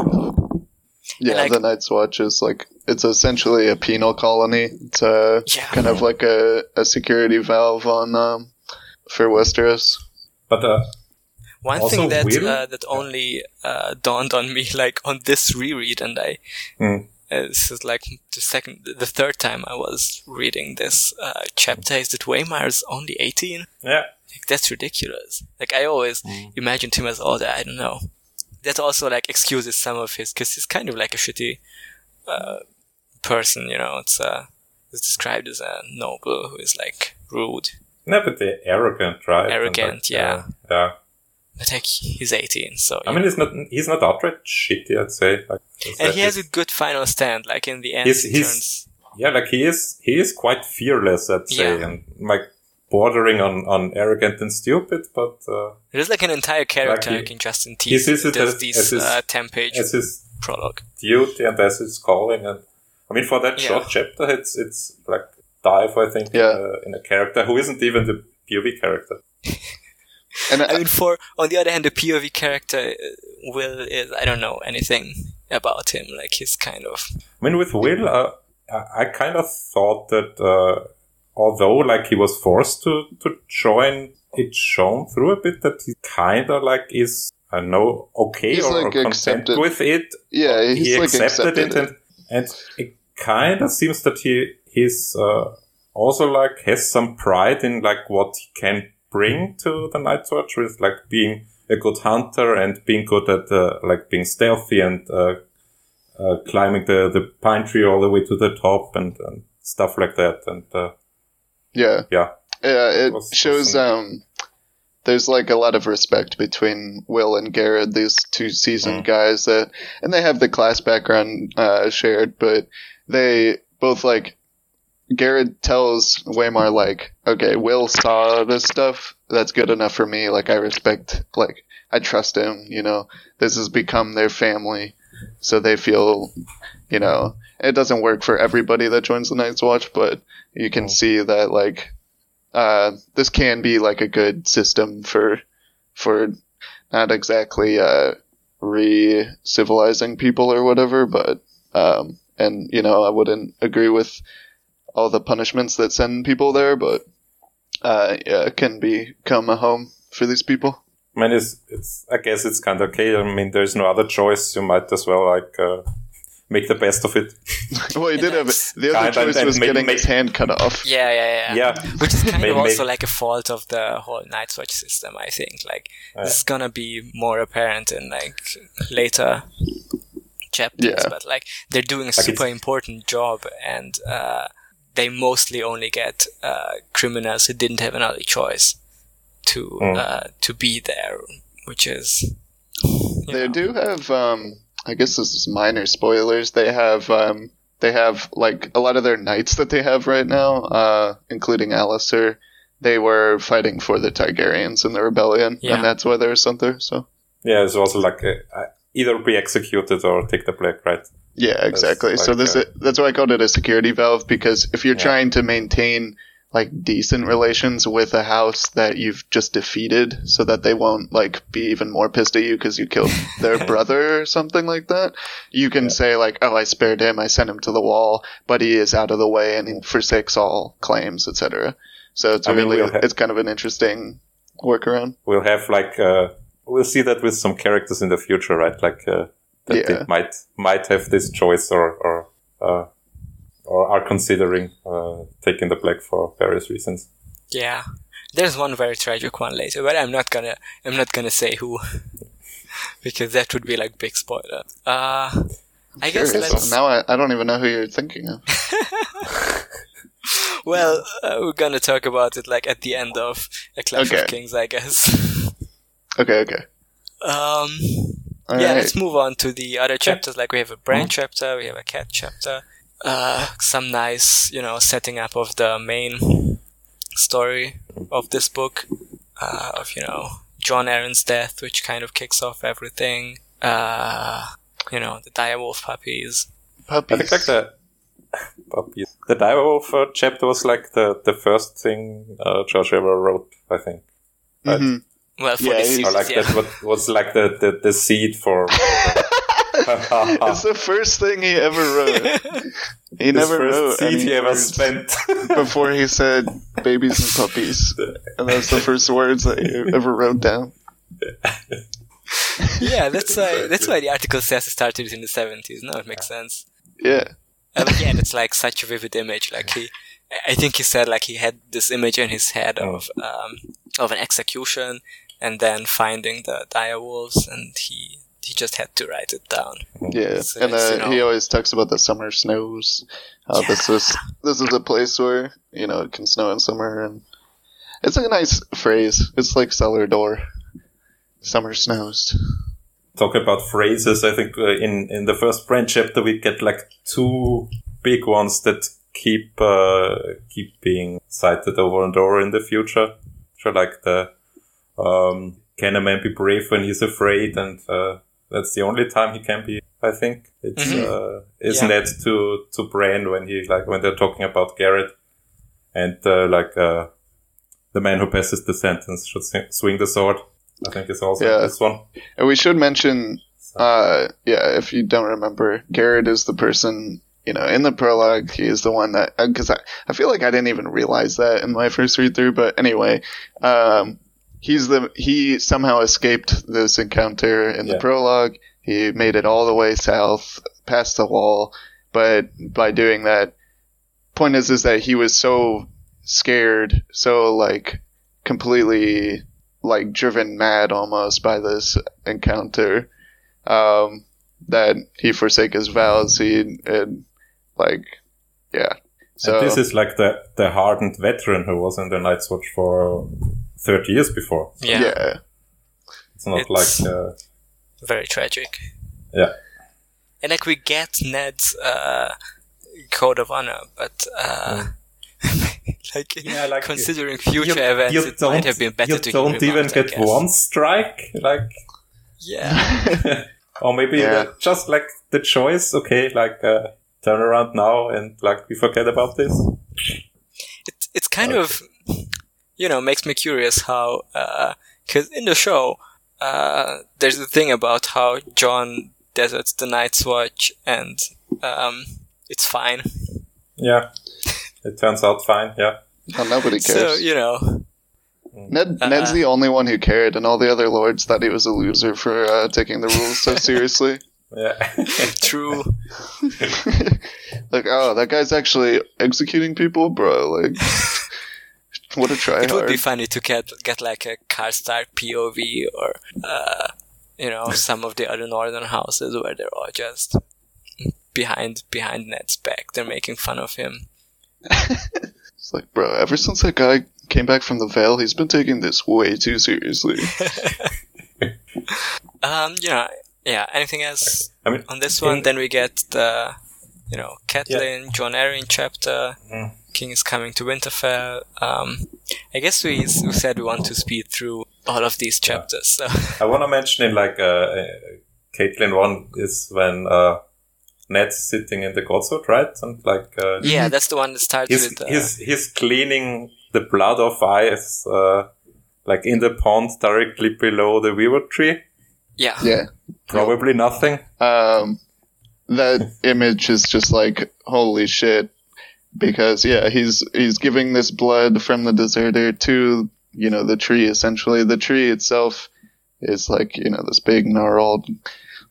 Yeah, And I- the Night's Watch is like it's essentially a penal colony. It's a Yeah. kind of like a, a security valve on um, for Westeros. but uh, One Also thing that uh, that only uh, dawned on me <laughs> like on this reread, and I Mm. uh, this is like the second, the third time I was reading this uh, chapter is that Waymar is only eighteen. yeah, Like that's ridiculous. Like I always Mm. imagined him as older. I don't know. That also like excuses some of his because he's kind of like a shitty uh, person. You know, it's uh, it's described as a noble who is like rude. no, but arrogant, right? Arrogant, like, yeah. yeah. But like he's eighteen, so I mean, he's not he's not outright shitty. I'd say. Like, and he has a good final stand. Like in the end, He's- he he's- turns. yeah, like he is he is quite fearless. I'd say, Yeah. and like bordering on on arrogant and stupid, but uh, There's like an entire character he- like in Justin he T. sees it as- these as his- uh, ten page as his prologue. duty and as his calling, and I mean, for that Yeah. short chapter, it's it's like dive, I think, Yeah. uh, in a character who isn't even the POV character. <laughs> And I mean, for on the other hand, the POV character uh, Will is I don't know anything about him. Like he's kind of I mean, with Will, uh, I, I kind of thought that uh, although like he was forced to to join, it shone through a bit that he kind of like is I know okay He's, or, or like, content accepted. with it. yeah, he's he like accepted, accepted it, and and it kind of seems that he he's uh, also like has some pride in like what he can bring to the Night's Watch with like being a good hunter and being good at uh, like being stealthy and uh, uh, climbing the, the pine tree all the way to the top and, and stuff like that. And uh, Yeah. Yeah. Yeah, it shows um there's like a lot of respect between Will and Garrett, these two seasoned Mm. guys that and they have the class background uh shared, but they both like Gared tells Waymar like, okay, Will saw this stuff, that's good enough for me, like I respect like I trust him, you know. This has become their family. So they feel you know, it doesn't work for everybody that joins the Night's Watch, but you can Mm. see that like uh, this can be like a good system for for not exactly uh, re-civilizing people or whatever, but um, and you know I wouldn't agree with all the punishments that send people there, but uh, yeah, it can become a home for these people. I mean, it's, it's, I guess it's kind of okay. I mean, there's no other choice. You might as well, like, uh, make the best of it. <laughs> well, he did have that's the other kind choice and was maybe getting make- his hand cut off. Yeah, yeah, yeah. Yeah. Which is kind of also like a fault of the whole Night's Watch system, I think. Like, Yeah. this is gonna be more apparent in, like, later chapters, Yeah. but, like, they're doing a Like super it's- important job, and, uh, they mostly only get, uh, criminals who didn't have another choice to, Mm. uh, to be there, which is, They know. do have, um, I guess this is minor spoilers. They have, um, they have like a lot of their knights that they have right now, uh, including Alliser. They were fighting for the Targaryens in the rebellion, Yeah. and that's why they're sent there. So Yeah, it's also like, either be executed or take the black, right? yeah, exactly. so this uh, that's why I called it a security valve because if you're Yeah. trying to maintain like decent relations with a house that you've just defeated so that they won't like be even more pissed at you because you killed <laughs> their brother or something like that you can say like oh i spared him i sent him to the wall but he is out of the way and he forsakes all claims etc so it's I mean, really we'll ha- it's kind of an interesting workaround We'll have like, uh, we'll see that with some characters in the future, right? Like, uh, that Yeah. they might, might have this choice or, or, uh, or are considering, uh, taking the black for various reasons. Yeah. There's one very tragic one later, but I'm not gonna I'm not gonna say who <laughs> because that would be like big spoiler. Uh I guess Curious. let's now I, I don't even know who you're thinking of <laughs> <laughs> well uh, we're gonna talk about it like at the end of A Clash Okay. of Kings, I guess. Okay okay um All yeah, right. let's move on to the other chapters. Like we have a Bran chapter, we have a cat chapter, uh, some nice, you know, setting up of the main story of this book, uh, of you know Jon Arryn's death, which kind of kicks off everything. Uh, you know, the direwolf puppies. Puppies. I think like the, puppies. the direwolf uh, chapter was like the, the first thing, uh, George ever wrote, I think. Right? Mhm. Well, for Yeah, this he's- series, Or like yeah. that what was like the, the, the seed for, <laughs> it's the first thing he ever wrote. He his never first wrote seed any he ever words spent. <laughs> before he said babies and puppies, and that's the first words that he ever wrote down. yeah, that's why <laughs> that's why the article says it started in the seventies. No, it makes sense. Yeah, Uh, but yeah, it's like such a vivid image. Like he, I think he said like he had this image in his head of um, of an execution, and then finding the dire wolves, and he he just had to write it down. yeah. So and uh, you know- he always talks about the summer snows. How this is this is a place where you know it can snow in summer, and it's a nice phrase. It's like cellar door. Summer snows. Talk about phrases. I think uh, in, in the first Bran chapter, we get like two big ones that keep, uh, keep being cited over and over in the future. So like the, um, can a man be brave when he's afraid? And, uh, that's the only time he can be, I think. It's, Mhm. uh, isn't Yeah. it to, to Bran when he, like, when they're talking about Gared and, uh, like, uh, the man who passes the sentence should sing- swing the sword. I think it's also Yeah. this one. And we should mention, uh, yeah, if you don't remember, Gared is the person, you know, in the prologue, he is the one that, because I, I feel like I didn't even realize that in my first read through, but anyway, um, he's the, he somehow escaped this encounter in the prologue. He made it all the way south, past the wall, but by doing that, point is, is that he was so scared, so like completely like driven mad almost by this encounter um, that he forsake his vows. He and like yeah. So and this is like the, the hardened veteran who was in the Night's Watch for 30 years before. Yeah, yeah. It's not It's- like, uh, very tragic. yeah. And like we get Ned's uh, code of honor, but uh, <laughs> like, Mm. Yeah, like, considering future events, it might have been better you to don't even out, get one strike. Like, Yeah, <laughs> or maybe Yeah. uh, just like the choice, okay, like, uh, turn around now and like we forget about this. it, it's kind of you know makes me curious how because in the show uh, there's a thing about how Jon deserts the Night's Watch and um, it's fine. Yeah. It turns out fine, yeah. Well, nobody <laughs> cares. So you know, Ned, Uh, Ned's the only one who cared, and all the other lords thought he was a loser for uh, taking the rules so <laughs> seriously. Yeah. <laughs> true. like, oh, that guy's actually executing people, bro. Like, what a try It would be funny to get get like a Karstark POV or uh, you know <laughs> some of the other northern houses where they're all just behind behind Ned's back. They're making fun of him. It's like, bro, ever since that guy came back from the Vale, he's been taking this way too seriously. <laughs> Um, you know, yeah. Anything else I mean, on this one? in- Then we get the, you know, Catelyn, Jon Arryn chapter. Mm. King is coming to Winterfell. Um, I guess we, we said we want to speed through all of these chapters. So I want to mention in like, uh, uh, Catelyn 1 is when, uh, Ned's sitting in the Godswood, right? And like, uh, yeah, that's the one that starts he's, with. Uh, he's, he's cleaning the blood of Ice, uh, like in the pond directly below the weaver tree. yeah, yeah. Probably nothing. Um, that image is just like, holy shit. Because, yeah, he's, he's giving this blood from the deserter to, you know, the tree, essentially. The tree itself is like, you know, this big gnarled,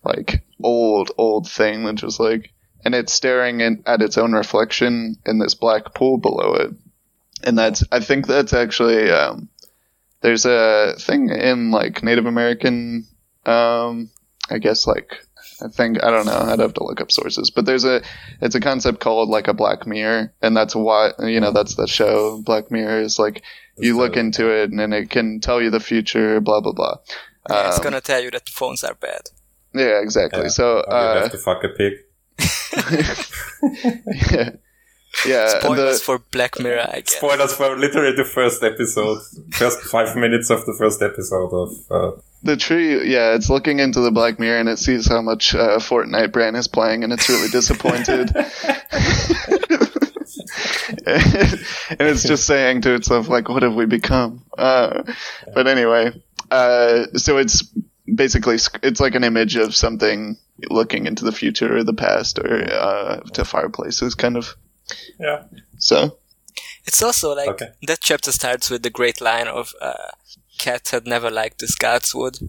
like, old, old thing that just like, and it's staring in, at its own reflection in this black pool below it. And that's, I think that's actually, um, there's a thing in like Native American, um, I guess like, I think, I don't know, I'd have to look up sources, but there's a, it's a concept called like a black mirror. And that's why, you know, that's the show. Black mirror is like, you look So- into it and then it can tell you the future, blah, blah, blah. Yeah, it's Um, gonna tell you that the phones are bad. yeah, exactly. Yeah. So, Or you uh, have to fuck a pig. <laughs> <laughs> <laughs> yeah, yeah. Spoilers the- for Black Mirror, I guess. Spoilers for literally the first episode, first five minutes of the first episode of. Uh, the tree, yeah, it's looking into the black mirror and it sees how much uh, Fortnite Bran is playing, and it's really <laughs> disappointed. <laughs> and it's just saying to itself, like, "What have we become?" Uh, but anyway, uh, so it's basically it's like an image of something looking into the future or the past or uh, to fireplaces, kind of. Yeah. So It's also like Okay. that chapter starts with the great line of uh, Cat had never liked this Godswood,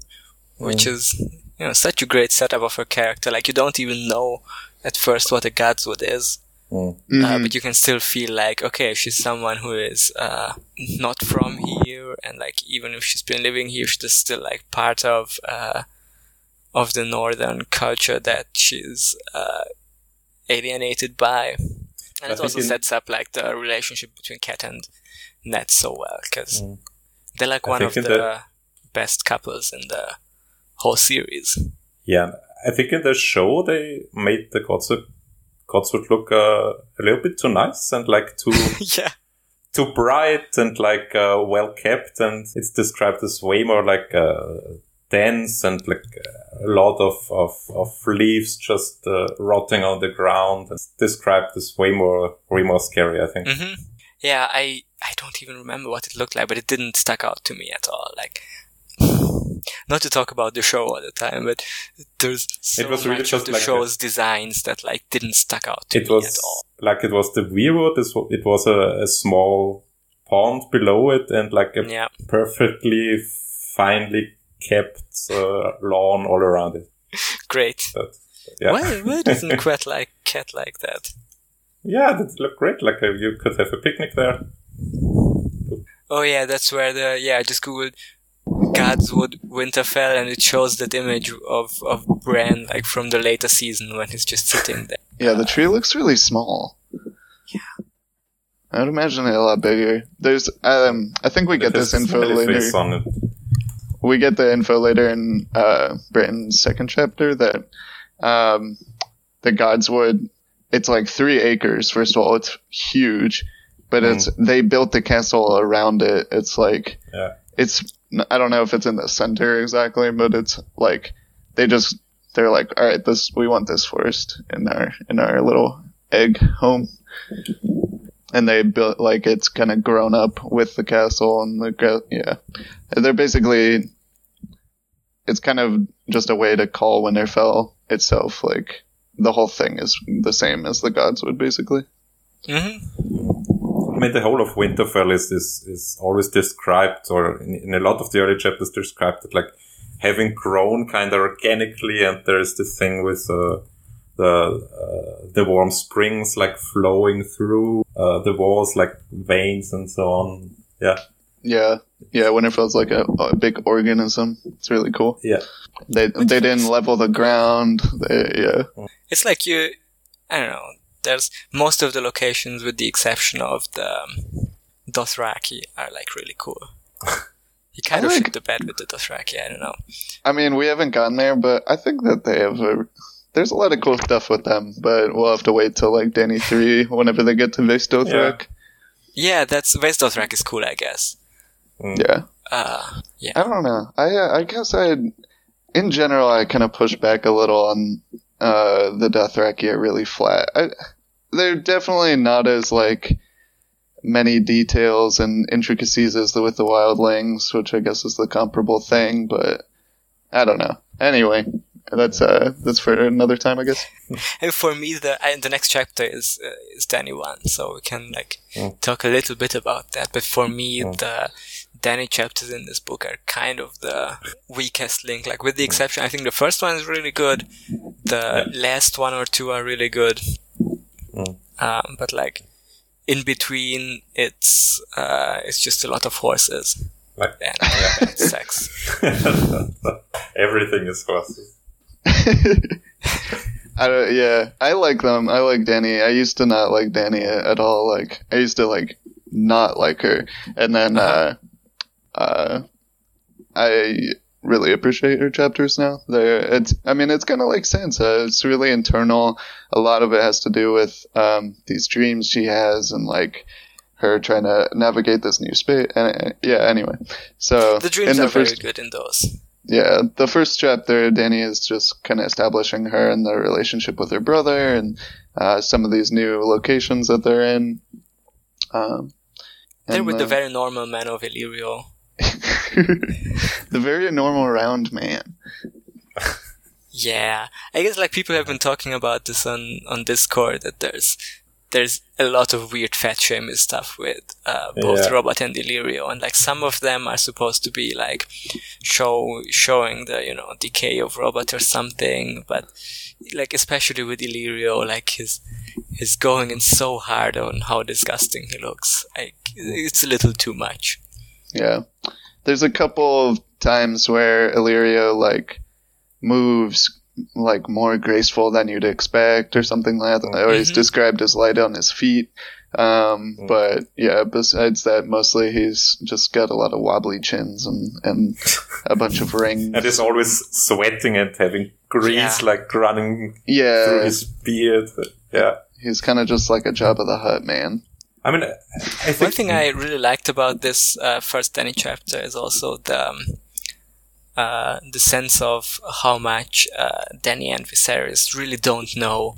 which Mm. is you know such a great setup of her character. Like you don't even know at first what a Godswood is, Mm. uh, mhm. but you can still feel like okay, she's someone who is uh, not from here, and like even if she's been living here, she's still like part of uh, of the northern culture that she's uh, alienated by. And I it also sets up like the relationship between Cat and Ned so well because Mm. they're like one of the, the- best couples in the whole series. Yeah, I think in the show they made the Godswood, Godswood look uh, a little bit too nice and like too <laughs> yeah, too bright and like uh, well kept, and it's described as way more like uh, dense and like a lot of of, of leaves just uh, rotting on the ground. It's described as way more way more scary. I think. hmm yeah. I I don't even remember what it looked like, but it didn't stuck out to me at all. Like. <laughs> Not to talk about the show all the time, but there's so was really much of just the like show's designs that like didn't stuck out to it me was at all. like it was the weirwood. It was a, a small pond below it and like a Yeah, perfectly finely kept uh, lawn all around it. great. But yeah, Why why doesn't <laughs> Cat like Cat like that? yeah, that looked great. Like uh, you could have a picnic there. Oh yeah, that's where the yeah. I just googled Godswood Winterfell, and it shows that image of of Bran like from the later season when he's just sitting there. yeah, the tree looks really small. Yeah. I'd imagine it a lot bigger. There's, um, I think we get It this info smiley later. Face on it. we get the info later in uh, Britain's second chapter that um, the Godswood, it's like three acres. First of all, it's huge, but it's they built the castle around it. It's like Yeah. it's I don't know if it's in the center exactly, but it's like they just they're like, all right, this we want this forest in our in our little egg home. And they built like it's kind of grown up with the castle and the gra- yeah. They're basically it's kind of just a way to call Winterfell itself. Like the whole thing is the same as the Godswood, basically. mm-hmm. I mean, the whole of Winterfell is is, is always described, or in, in a lot of the early chapters, described it like having grown kind of organically, and there is this thing with uh, the uh, the warm springs like flowing through uh, the walls like veins and so on. Yeah, Yeah, yeah. When it feels like a, a big organism. It's really cool. yeah. They they didn't level the ground. They, yeah, It's like you, I don't know. There's most of the locations, with the exception of the um, Dothraki, are like really cool. <laughs> You kind I of like- shit the bed with the Dothraki. I don't know. I mean we haven't gotten there, but I think that they have a. There's a lot of cool stuff with them, but we'll have to wait till like Dany three whenever they get to Vaes Dothrak. Yeah, that's Vaes Dothrak is cool, I guess. Yeah. Uh, yeah. I don't know. I uh, I guess I, in general, I kind of push back a little on uh, the Dothraki are really flat. I, they're definitely not as like many details and intricacies as the with the wildlings, which I guess is the comparable thing. But I don't know. Anyway, that's uh that's for another time, I guess. <laughs> And for me, the I, the next chapter is uh, is Dany one, so we can like Mm. talk a little bit about that. But for me, Mm. the Dany chapters in this book are kind of the weakest link. Like with the exception, I think the first one is really good. The last one or two are really good. Mm. Um, but like in between, it's uh, it's just a lot of horses Like and uh, sex. <laughs> everything is horses. <laughs> I don't, yeah, I like them. I like Dany. I used to not like Dany at, all. Like I used to like not like her, and then uh, uh, I really appreciate her chapters now. They're it's. I mean, it's kind of like Sansa. It's really internal. A lot of it has to do with um, these dreams she has, and like her trying to navigate this new space. And uh, yeah, anyway. So The dreams in the are first, very good in those. Yeah, the first chapter, Dany is just kind of establishing her and the relationship with her brother and uh, some of these new locations that they're in. Um, They're with the uh, very normal man of Illyrio. <laughs> the very normal round man. Yeah, I guess like people have been talking about this on on Discord that there's there's a lot of weird fat shaming stuff with uh, both Yeah. Robert and Illyrio, and like some of them are supposed to be like show showing the you know decay of Robert or something, but like especially with Illyrio, like his his going in so hard on how disgusting he looks, like it's a little too much. Yeah. There's a couple of times where Illyrio like moves like more graceful than you'd expect or something like that. Or he's Mhm. described as light on his feet. Um, Mm. but yeah, besides that, mostly he's just got a lot of wobbly chins and, and a bunch of <laughs> rings. And he's always sweating and having grease Yeah. like running yeah. through Yeah, his beard. Yeah. he's kind of just like a Jabba the Hutt man. I mean, I think One thing I really liked about this uh, first Dany chapter is also the um, uh, the sense of how much uh, Dany and Viserys really don't know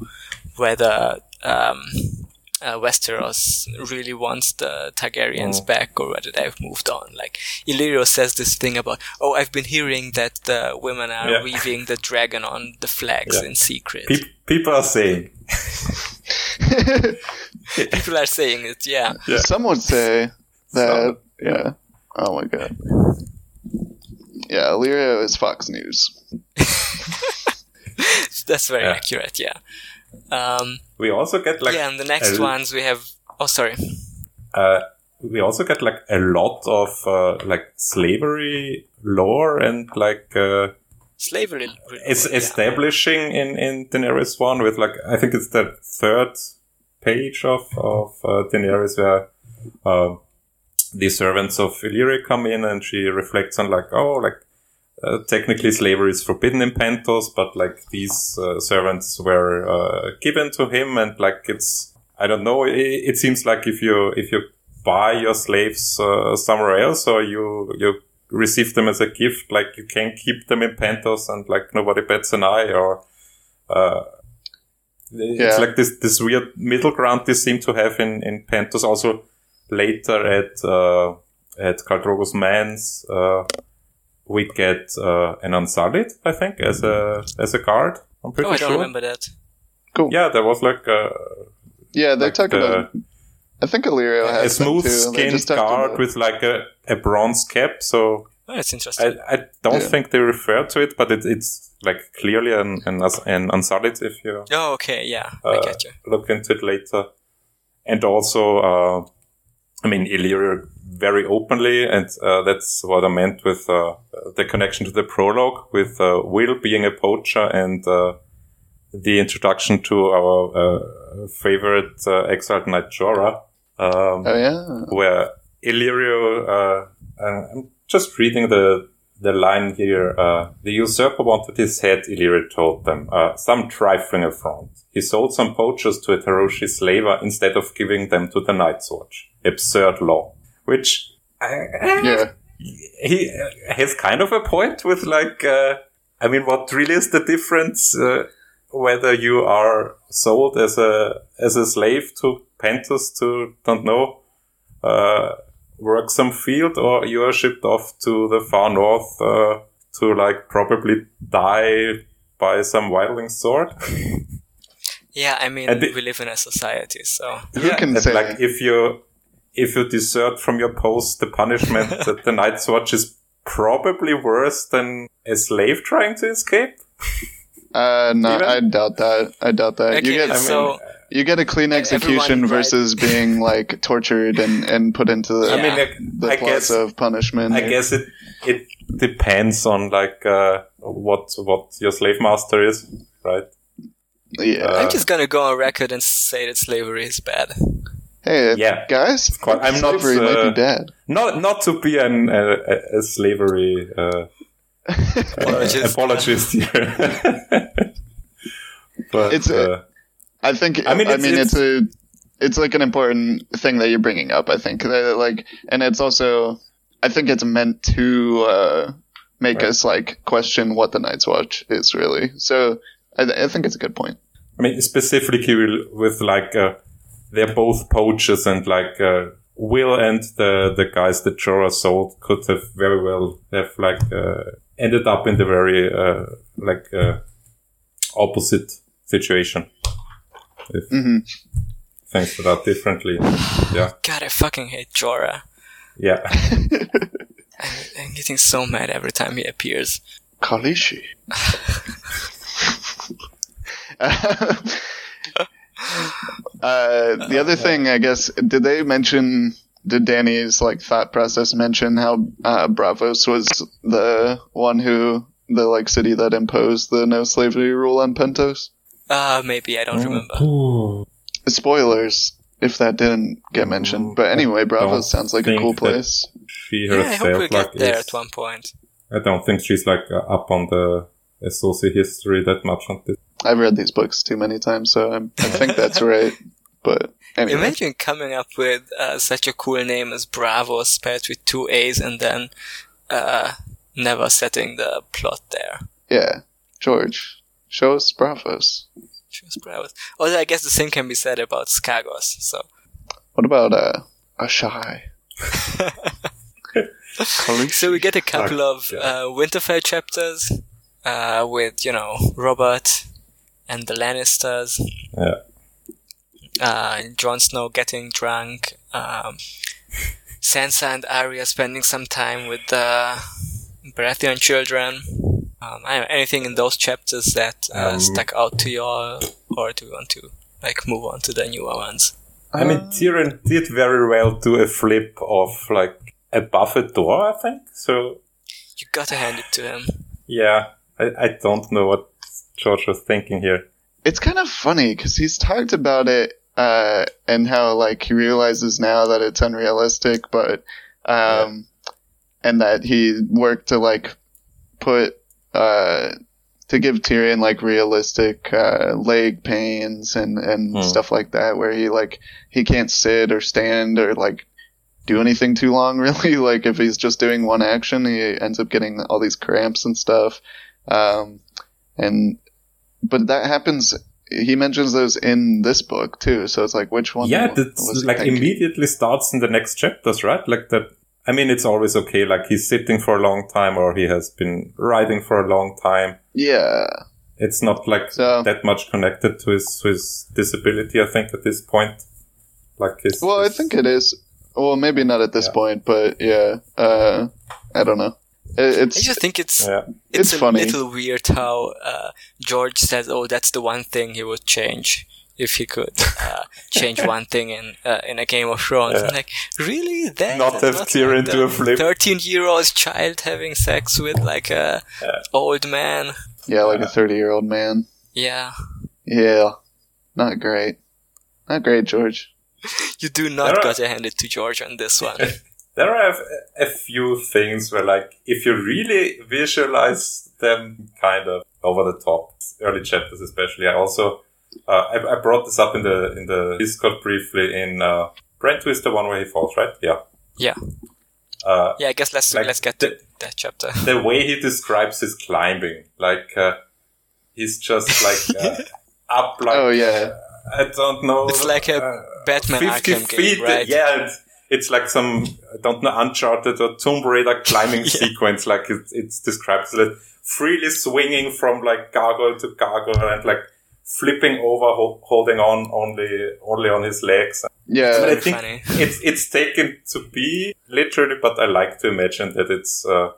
whether um, uh, Westeros really wants the Targaryens Mm. back or whether they've moved on. Like Illyrio says this thing about, oh, I've been hearing that the women are Yeah. weaving the dragon on the flags Yeah. in secret. Pe- people are saying, <laughs> People are saying it, yeah. Yeah. Some would say that, Some. yeah. Oh my god. Yeah, Illyrio is Fox News. <laughs> That's very Yeah. accurate, yeah. Um, we also get like yeah, and the next a- ones we have. Oh, sorry. uh, we also get like a lot of uh, like slavery lore and like uh, Slavery. really it's yeah. establishing in in Daenerys one with like I think it's the third page of of uh, Daenerys where uh, the servants of Illyrio come in and she reflects on like, oh, like uh, technically slavery is forbidden in Pentos, but like these uh, servants were uh, given to him, and like it's I don't know. It, it, seems like if you if you buy your slaves uh, somewhere else or you you receive them as a gift, like you can keep them in Pentos and like nobody bets an eye or. Uh, yeah. It's like this this weird middle ground they seem to have in in Pentos. Also later at uh, at Khal Drogo's Mans we get uh, an Unsullied, I think, as a as a guard. I'm pretty oh, I don't remember that. Cool. Yeah, there was like. Uh, yeah, they like talk the, about. I think Illyrio has a smooth skinned guard with like a, a bronze cap. So oh, that's interesting. I, I don't yeah. think they refer to it, but it, it's like clearly an an, an Unsullied if you. Oh, okay, yeah, uh, I get you. Look into it later, and also, uh, I mean, Illyrio very openly, and uh, that's what I meant with uh, the connection to the prologue, with uh, Will being a poacher and uh, the introduction to our uh, favorite uh, exiled knight Jorah. Um, oh yeah, where Illyrio. I'm just reading the the line here. the usurper wanted his head. Illyrio told them. some trifling affront. He sold some poachers to a Tyroshi slaver instead of giving them to the Night's Watch. Absurd law which yeah, he has kind of a point with like, uh, I mean, what really is the difference uh, whether you are sold as a as a slave to Pentos to don't know uh, work some field, or you are shipped off to the far north uh, to like probably die by some wildling sword. <laughs> Yeah, I mean, we live in a society, so you yeah, can say like if you if you desert from your post, the punishment <laughs> that the Night's Watch is probably worse than a slave trying to escape. Uh, no, Even? I doubt that. I doubt that. Okay, you get so you get a clean execution versus being like <laughs> tortured and, and put into the, I mean, like, the I guess, of punishment. I guess it it depends on like uh, what what your slave master is, right? Yeah, uh, I'm just gonna go on record and say that slavery is bad. Hey, yeah, guys, quite, I'm slavery not, uh, might be bad. Not not to be an uh, a slavery <laughs> uh, apologist. apologist here, <laughs> but it's. Uh, I think. I mean, I mean, it's, it's, a. It's like an important thing that you're bringing up. I think, that like, and it's also. I think it's meant to uh, make right. us like question what the Night's Watch is really. So I, I think it's a good point. I mean, specifically with like uh, they're both poachers and like uh, Will and the the guys that Jorah sold could have very well have like uh, ended up in the very uh, like uh, opposite situation. If mm-hmm. things would out differently, yeah. God, I fucking hate Jorah. Yeah. I'm, <laughs> <laughs> I'm getting so mad every time he appears. Khaleesi. <laughs> Uh, the other thing, I guess, did they mention? Did Dany's like thought process mention how uh, Braavos was the one who the like city that imposed the no slavery rule on Pentos? Uh, maybe I don't oh, remember. Cool. Spoilers if that didn't get mentioned. But anyway, Braavos sounds like a cool place. She herself, yeah, I hope we like, get there at one point. I don't think she's like uh, up on the SOC history that much on this. I've read these books too many times, so I'm, i think <laughs> that's right. But anyway. imagine coming up with uh, such a cool name as Braavos, spelled with two A's, and then uh, never setting the plot there. Yeah, George, show us Braavos. Show us Braavos. Although I guess the same can be said about Skagos. So. What about uh, Asshai? <laughs> so we get a couple of uh, Winterfell chapters uh, with you know Robert and the Lannisters. Yeah. Uh, Jon Snow getting drunk. Um, Sansa and Arya spending some time with the Baratheon children. Um, I know, anything in those chapters that uh, um, stuck out to you all, or do you want to like move on to the newer ones? I mean, Tyrion did very well do a flip of like above a door, I think. So you gotta hand it to him. Yeah, I, I don't know what George was thinking here. It's kind of funny because he's talked about it uh, and how like he realizes now that it's unrealistic, but um, and that he worked to like put uh to give Tyrion like realistic uh, leg pains and and Hmm. stuff like that, where he like he can't sit or stand or like do anything too long. <laughs> Really, like if he's just doing one action, he ends up getting all these cramps and stuff. Um, and but that happens. He mentions those in this book too, so it's like which one? yeah, that's like thinking? immediately starts in the next chapters, right? Like that. I mean, it's always okay. Like he's sitting for a long time, or he has been riding for a long time. Yeah, It's not like So- that much connected to his to his disability. I think at this point, like his. Well, I think it is. Well, maybe not at this Yeah. point, but yeah. Uh, I don't know. It, I just think it's Yeah. it's, It's a funny. little weird how uh, George says, "Oh, that's the one thing he would change if he could <laughs> uh, change <laughs> one thing in uh, in a Game of Thrones." Yeah. Like, really? That Not have Tyrion do a flip. Thirteen-year-old child having sex with like a Yeah. old man. yeah, like a thirty-year-old man. Yeah, Yeah, not great. Not great, George. <laughs> you do not are- gotta hand it to George on this one. There are a, a few things where, like, if you really visualize them kind of over the top, early chapters especially. I also uh, I, I brought this up in the in the Discord briefly in uh, Brent Twist, the one where he falls, right? Yeah. Yeah. Uh, yeah, I guess let's Like let's get the- to that chapter. <laughs> the way he describes his climbing, like uh, he's just like uh, <laughs> up, like Oh yeah, I don't know. It's like a uh, Batman 50 Arkham feet. game, right? Yeah, it's, it's like some, I don't know, Uncharted or Tomb Raider climbing <laughs> Yeah. sequence. Like it, it's described like freely swinging from like gargoyle to gargoyle and like flipping over, ho- holding on only, only on his legs. But yeah. I think funny. <laughs> it's, it's taken to be literally, but I like to imagine that it's, uh,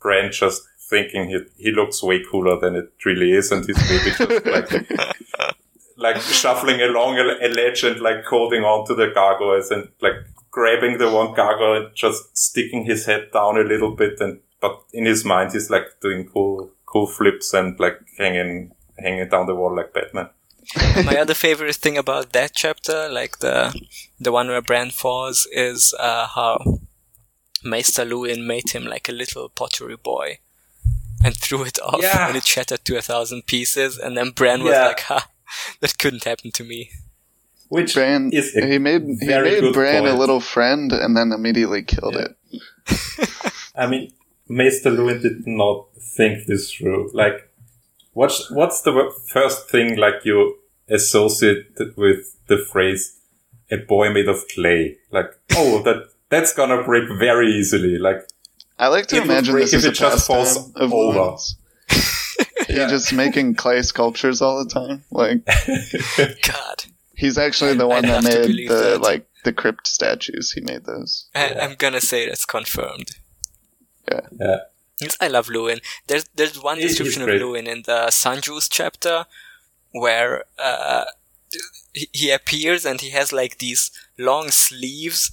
Bran just thinking he, he looks way cooler than it really is and he's maybe just <laughs> like like shuffling along a, a ledge and like holding on to the gargoyles and like grabbing the one gargoyle and just sticking his head down a little bit and but in his mind he's like doing cool cool flips and like hanging hanging down the wall like Batman. <laughs> My other favorite thing about that chapter, like the the one where Bran falls, is uh, how Maester Luwin made him like a little pottery boy and <laughs> threw it off, Yeah. and it shattered to a thousand pieces. And then Bran was Yeah. like, "Ha, that couldn't happen to me." Which Bran, is a he made he very made good Bran a little friend and then immediately killed Yeah. it. <laughs> I mean, Maester Luwin did not think this through. Like, what's what's the first thing like you associate with the phrase "a boy made of clay"? Like, oh, <laughs> that that's gonna break very easily. Like, I like to It imagine break this if as a it just falls of over. Luwin's. <laughs> He Yeah. just making clay sculptures all the time. Like <laughs> God, he's actually the I'd one that made the that. like the crypt statues. He made those. I, Yeah. I'm gonna say that's confirmed. Yeah. yeah, Yes, <laughs> I love Luwin. There's there's one He- description of great. Luwin in the Sansa's chapter where uh, he- he appears and he has like these long sleeves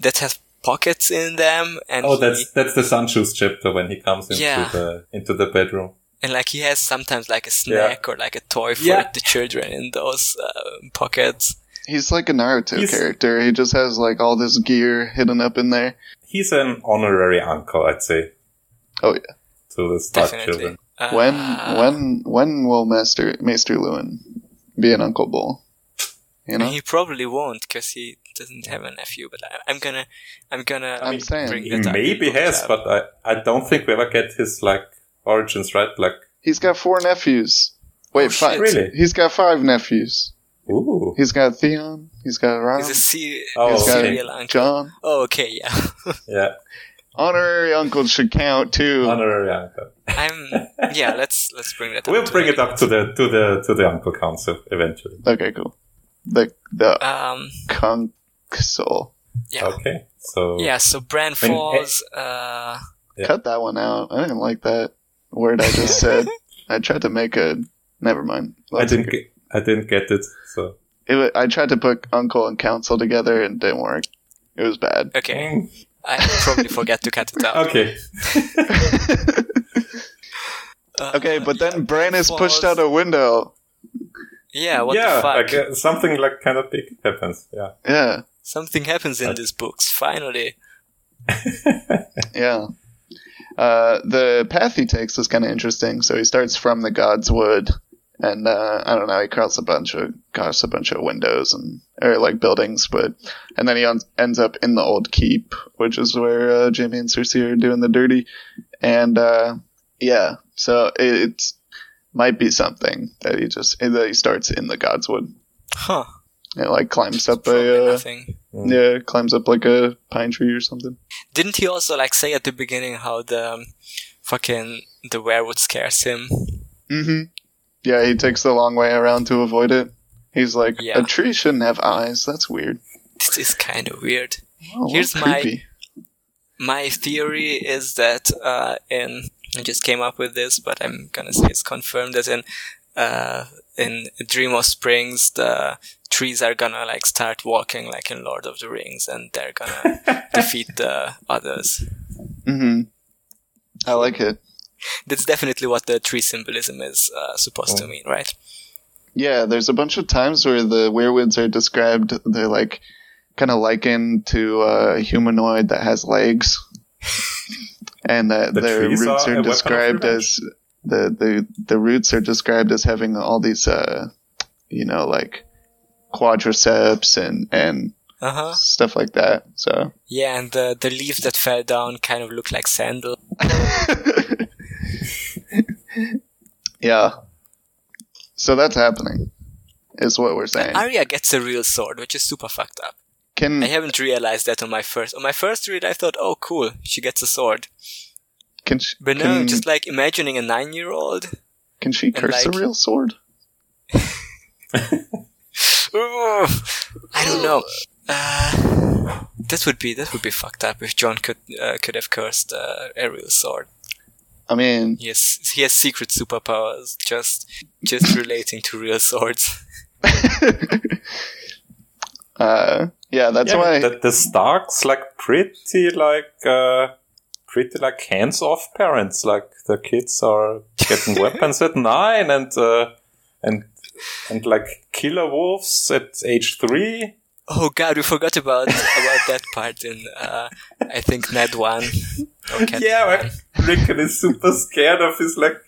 that have pockets in them, and oh, he, that's that's the Sansa's chapter when he comes into Yeah. the into the bedroom. and like he has sometimes like a snack or like a toy for Yeah. the children in those uh, pockets. He's like a Naruto He's- character. He just has like all this gear hidden up in there. He's an honorary uncle, I'd say, Oh yeah. to the Stark Definitely. children. Uh, When when when will Master Maester Luwin be an Uncle Bull? You know. He probably won't because he doesn't have a nephew. But I, I'm gonna, I'm gonna. I'm saying- bring He maybe has, club. but I I don't think we ever get his like origins right. Like, He's got four nephews. Wait, Oh, five. Really? He's got five nephews. ooh, He's got Theon. He's got Ron. He's a se- Oh, he's got okay. serial uncle. Jon. Oh, okay, yeah. <laughs> yeah, Honorary uncles should count too. honorary uncle. I'm yeah. Let's let's bring that. We'll up bring it up to the to the to the uncle council eventually. Okay, cool. The the Um. consul. Yeah. Okay, so Yeah. So Bran When- falls. Uh. Yeah. Cut that one out. I didn't like that word I just said. <laughs> I tried to make a. Never mind. I Let's- didn't get, I didn't get it. So It, wa- I tried to put uncle and council together and it didn't work. It was bad. Okay. I probably forget to cut it out. okay, Uh, <laughs> okay, but yeah, then Bran is pushed falls. out a window. Yeah, what yeah, the fuck? like uh, something like kind of big happens. Yeah. Yeah, Something happens in Uh, these books, finally. <laughs> yeah. Uh, the path he takes is kind of interesting. So he starts from the God's Wood, and uh, I don't know. He crosses a bunch of crosses a bunch of windows and or like buildings, but and then he on, ends up in the old keep, which is where uh, Jaime and Cersei are doing the dirty. And uh, yeah, so it it's, might be something that he just that he starts in the Godswood, Huh. And like climbs up Probably a uh, nothing. yeah, climbs up like a pine tree or something. Didn't he also like say at the beginning how the um, fucking the weirwood scares him? Mm-hmm. Yeah, he takes the long way around to avoid it. He's like, Yeah. a tree shouldn't have eyes. That's weird. <laughs> This is kind of weird. Oh, Here's my- creepy. My theory is that uh, in I just came up with this, but I'm gonna say it's confirmed that in uh, in Dream of Springs the trees are gonna like start walking like in Lord of the Rings, and they're gonna <laughs> defeat the others. Mm-hmm. I like it. That's definitely what the tree symbolism is uh, supposed Oh. to mean, right? Yeah, there's a bunch of times where the weirwoods are described. They're like kind of likened to a humanoid that has legs, <laughs> and that The their roots are are described as the the the roots are described as having all these uh you know like quadriceps and and Uh huh. stuff like that. So Yeah, and the the leaves that fell down kind of look like sandal. <laughs> yeah. So that's happening, is what we're saying. Arya gets a real sword, which is super fucked up. Can I haven't realized that on my first on my first read. I thought, oh, cool, she gets a sword. can she, But no, can, just like imagining a nine-year-old. can she curse like- a real sword? <laughs> I don't know. Uh, that would be that would be fucked up if Jon could uh, could have cursed uh, a real sword. I mean, He has he has secret superpowers just just <laughs> relating to real swords. <laughs> uh, yeah, that's yeah, why. the, the Starks like pretty like uh, pretty like hands off parents. Like the kids are getting <laughs> weapons at nine and uh, and and like killer wolves at age three. Oh god, we forgot about about that part in uh, I think Ned one. Yeah, one. like Rickon is super scared of his like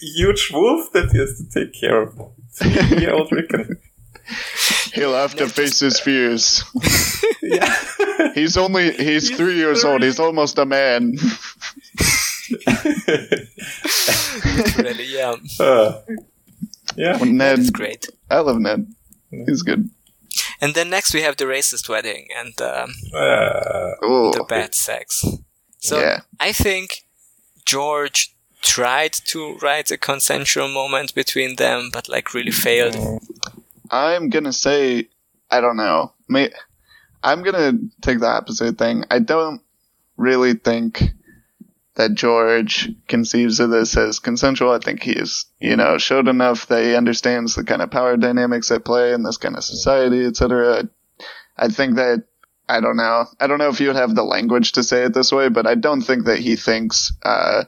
huge wolf that he has to take care of. Three year old Rickon. <laughs> He'll have to face his fears. <laughs> Yeah. He's only, he's three years old. He's almost a man. <laughs> really, yeah, Uh, yeah. Ned, it's great. I love Ned. He's good. And then next we have the racist wedding and um, Uh, the bad sex. So yeah. I think George tried to write a consensual moment between them, but like really failed. I'm gonna say, I don't know. May, I'm gonna take the opposite thing. I don't really think that George conceives of this as consensual. I think he's, you know, showed enough that he understands the kind of power dynamics at play in this kind of society, etc. I think that I don't know. I don't know if you would have the language to say it this way, but I don't think that he thinks uh,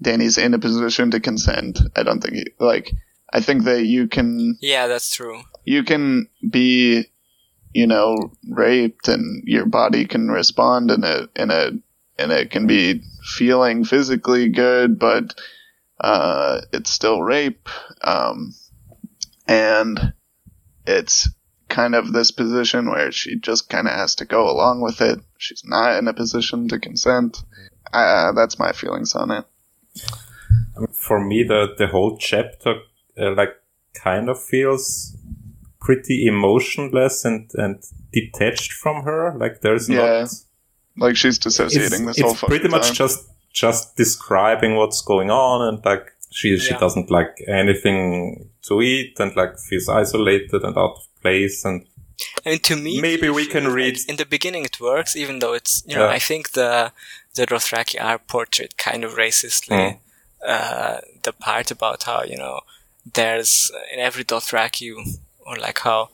Dany's in a position to consent. I don't think he like. I think that you can Yeah, that's true. you can be, you know, raped and your body can respond in a, in a, and it can be feeling physically good, but, uh, it's still rape. Um, and it's kind of this position where she just kind of has to go along with it. She's not in a position to consent. Uh, that's my feelings on it. for me, the the whole chapter uh, like kind of feels pretty emotionless and and detached from her. Like there's Yeah. not. Like she's It's, dissociating this it's fucking pretty much time. just just describing what's going on and like she she doesn't like anything to eat and like feels isolated and out of place and I mean, to me, Maybe we can like, read- in the beginning. It works, even though it's you know. Yeah. I think the the Dothraki are portrayed kind of racistly. Mm. Uh, the part about how you know there's in every Dothraki, or like how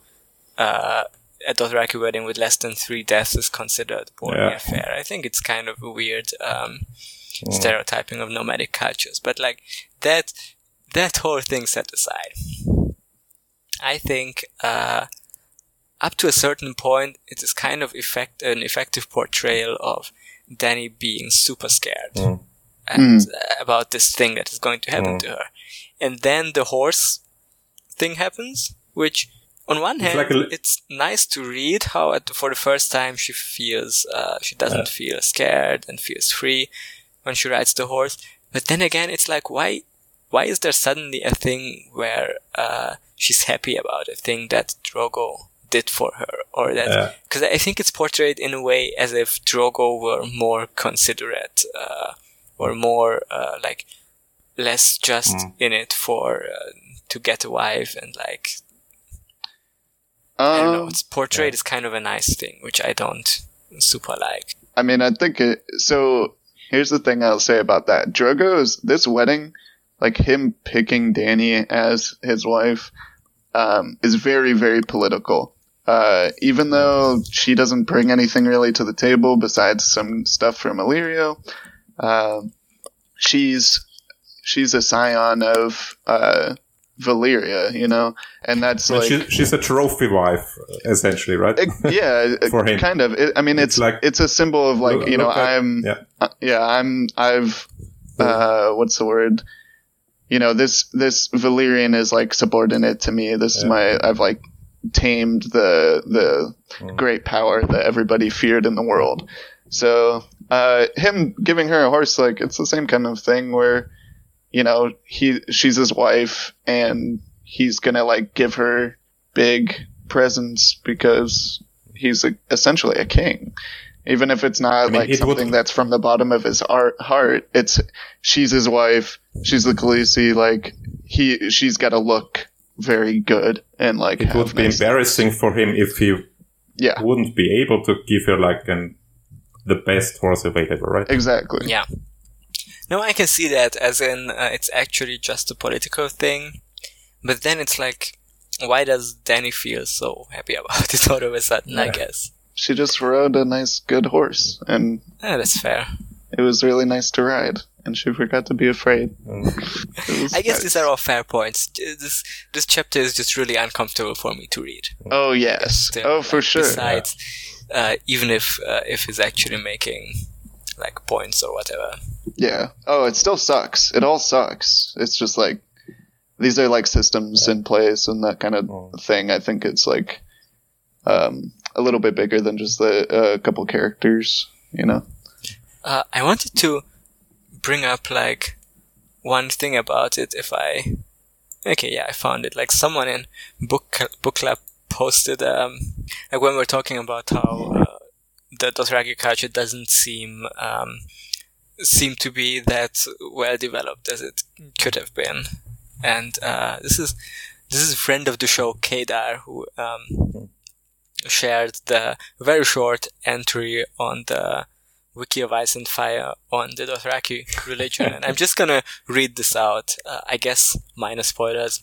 uh, a Dothraki wedding with less than three deaths is considered a boring Yeah. affair. I think it's kind of a weird um, Mm. stereotyping of nomadic cultures. But like that, that whole thing set aside. I think uh, up to a certain point, it is kind of effect an effective portrayal of Dany being super scared Mm. and uh, about this thing that is going to happen Mm. to her, and then the horse thing happens, which. On one It's hand, like a li- it's nice to read how, at, for the first time, she feels uh, she doesn't feel scared and feels free when she rides the horse. But then again, it's like why why is there suddenly a thing where uh, she's happy about a thing that Drogo did for her, or that Yeah. because I think it's portrayed in a way as if Drogo were more considerate, uh, or more uh, like less just Mm. in it for uh, to get a wife and like I don't know. Um, It's portrayed as kind of a nice thing, which I don't super like. I mean, I think it, so. Here's the thing I'll say about that. Drogo's this wedding, like him picking Dany as his wife, um, is very, very political. Uh, even though she doesn't bring anything really to the table besides some stuff from Illyrio, um, she's she's a scion of uh, Valyria, you know, and that's like she, she's a trophy wife, essentially, right? <laughs> it- yeah, For him. kind of. It, I mean, it's, It's like- it's a symbol of like Look- you know I'm yeah. uh, yeah I'm I've uh what's the word you know this this Valyrian is like subordinate to me. This is my I've like tamed the the Mm. great power that everybody feared in the world. So uh him giving her a horse like it's the same kind of thing where you know he she's his wife and he's gonna like give her big presents because he's a, essentially a king even if it's not I mean, like it would- something that's from the bottom of his art, heart it's she's his wife she's the Khaleesi like he she's got to look very good and like It have would be nice- embarrassing for him if he yeah wouldn't be able to give her like an the best horse available, right? exactly Yeah. No, I can see that as in uh, it's actually just a political thing, but then it's like, why does Dany feel so happy <laughs> about it all of a sudden? I guess. she just rode a nice good horse and Ah, that's fair. it was really nice to ride and she forgot to be afraid Mm. It was I guess nice. these are all fair points. This this chapter is just really uncomfortable for me to read. oh yes Still, oh for like, sure Besides, uh, even if uh, if he's actually making like points or whatever. Yeah. Oh, it still sucks. It all sucks. It's just like these are like systems in place and that kind of Mm. thing. I think it's like um, a little bit bigger than just the uh, couple characters. You know. Uh, I wanted to bring up like one thing about it. If I okay, yeah, I found it. Like someone in book book club posted um like when we we're talking about how uh, the Dothraki culture doesn't seem um seem to be that well developed as it could have been, and uh, this is this is a friend of the show Kedar who um shared the very short entry on the Wiki of Ice and Fire on the Dothraki religion. and I'm just gonna read this out, uh, I guess minus spoilers.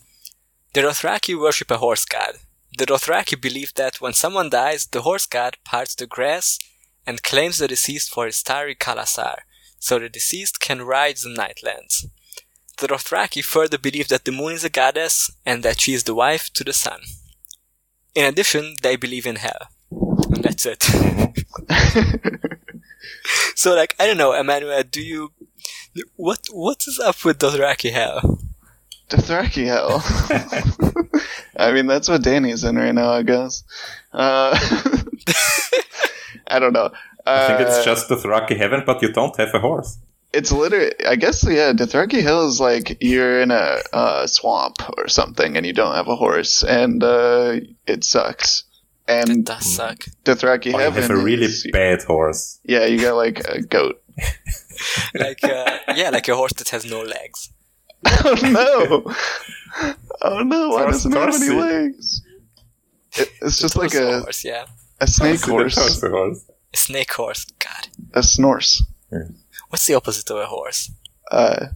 The Dothraki worship a horse god. The Dothraki believe that when someone dies, the horse god parts the grass and claims the deceased for his starry khalasar, so the deceased can ride the Nightlands. The Dothraki further believe that the moon is a goddess and that she is the wife to the sun. In addition, they believe in hell. And that's it. <laughs> so like I don't know, Emmanuel, do you what what is up with Dothraki hell? Dothraki hell. <laughs> I mean, that's what Dany's in right now, I guess. Uh, <laughs> I don't know. I think it's Uh, just the Thraki heaven, but you don't have a horse. It's literally, I guess, yeah, Dothraki Hill is like you're in a uh, swamp or something and you don't have a horse and uh, it sucks. That And does suck. Dothraki Or you have a really is, bad horse. yeah, you got like a goat. <laughs> Like uh, yeah, like a horse that has no legs. Oh no! Oh no! Why Thor- doesn't it have any Thorcy. legs? It, it's just like a, horse, yeah. a snake horse, horse. A snake horse. God. a snorse. What's the opposite of a horse? Uh,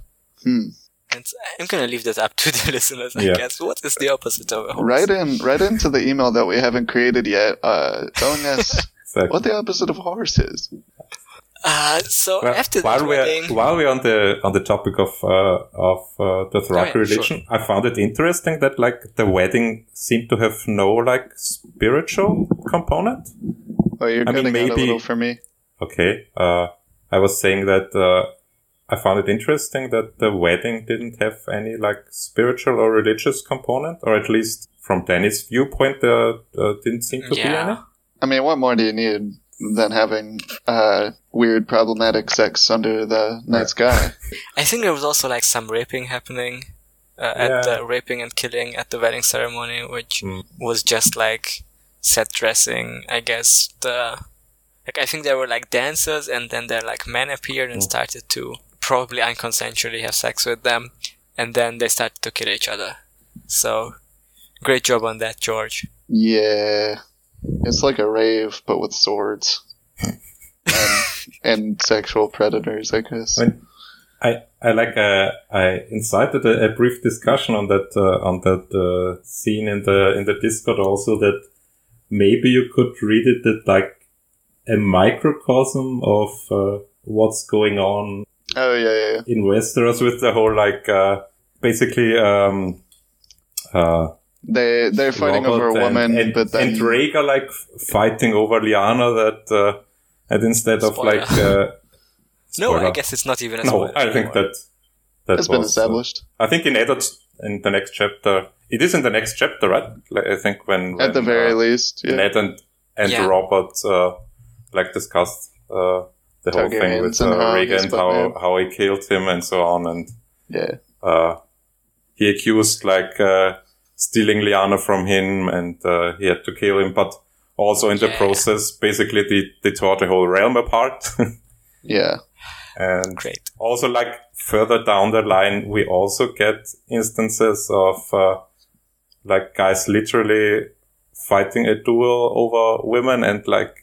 hmm. And I'm gonna leave that up to the <laughs> listeners, I Yeah. guess. What is the opposite of a horse? Right in, right into the email that we haven't created yet, uh, telling us <laughs> Exactly. what the opposite of horse is. Uh, so Well, after while the we're wedding, while we're on the on the topic of uh, of uh, the Thraki Oh, yeah, religion, I found it interesting that like the wedding seemed to have no like spiritual component. Oh, you're I mean, cutting out a maybe- little for me. Okay, uh, I was saying that uh, I found it interesting that the wedding didn't have any like spiritual or religious component, or at least from Dany's viewpoint, there uh, didn't seem to be any. I mean, what more do you need than having uh, weird, problematic sex under the night sky? <laughs> I think there was also like some raping happening uh, Yeah. at the raping and killing at the wedding ceremony, which Mm. was just like set dressing. I guess the like I think there were like dancers, and then their like men appeared and Mm. started to probably unconsensually have sex with them, and then they started to kill each other. So great job on that, George. Yeah, it's like a rave, but with swords and, and sexual predators, I guess. When- I, I like uh, I incited a, a brief discussion on that uh, on that uh, scene in the in the Discord also that maybe you could read it that like a microcosm of uh, what's going on Oh yeah, yeah, yeah. in Westeros with the whole like uh, basically um, uh, They they're fighting Robert over a woman, and, but then and Rhaegar like fighting over Lyanna that uh, and instead of like uh, <laughs> No, I guess it's not even a no I think anymore. that that it's been was, uh, established I think in Eddard, in the next chapter, it is in the next chapter, right? Like, I think when, at the very uh, least. Yeah. Ned and, and Yeah. Robert, uh, like discussed, uh, the whole thing with uh, and how Rhaegar and how, Batman. how he killed him and so on. And, yeah. uh, he accused like, uh, stealing Lyanna from him and, uh, he had to kill him, but also in the process, basically they, they tore the whole realm apart. <laughs> Yeah. and Great. also like further down the line we also get instances of uh, like guys literally fighting a duel over women and like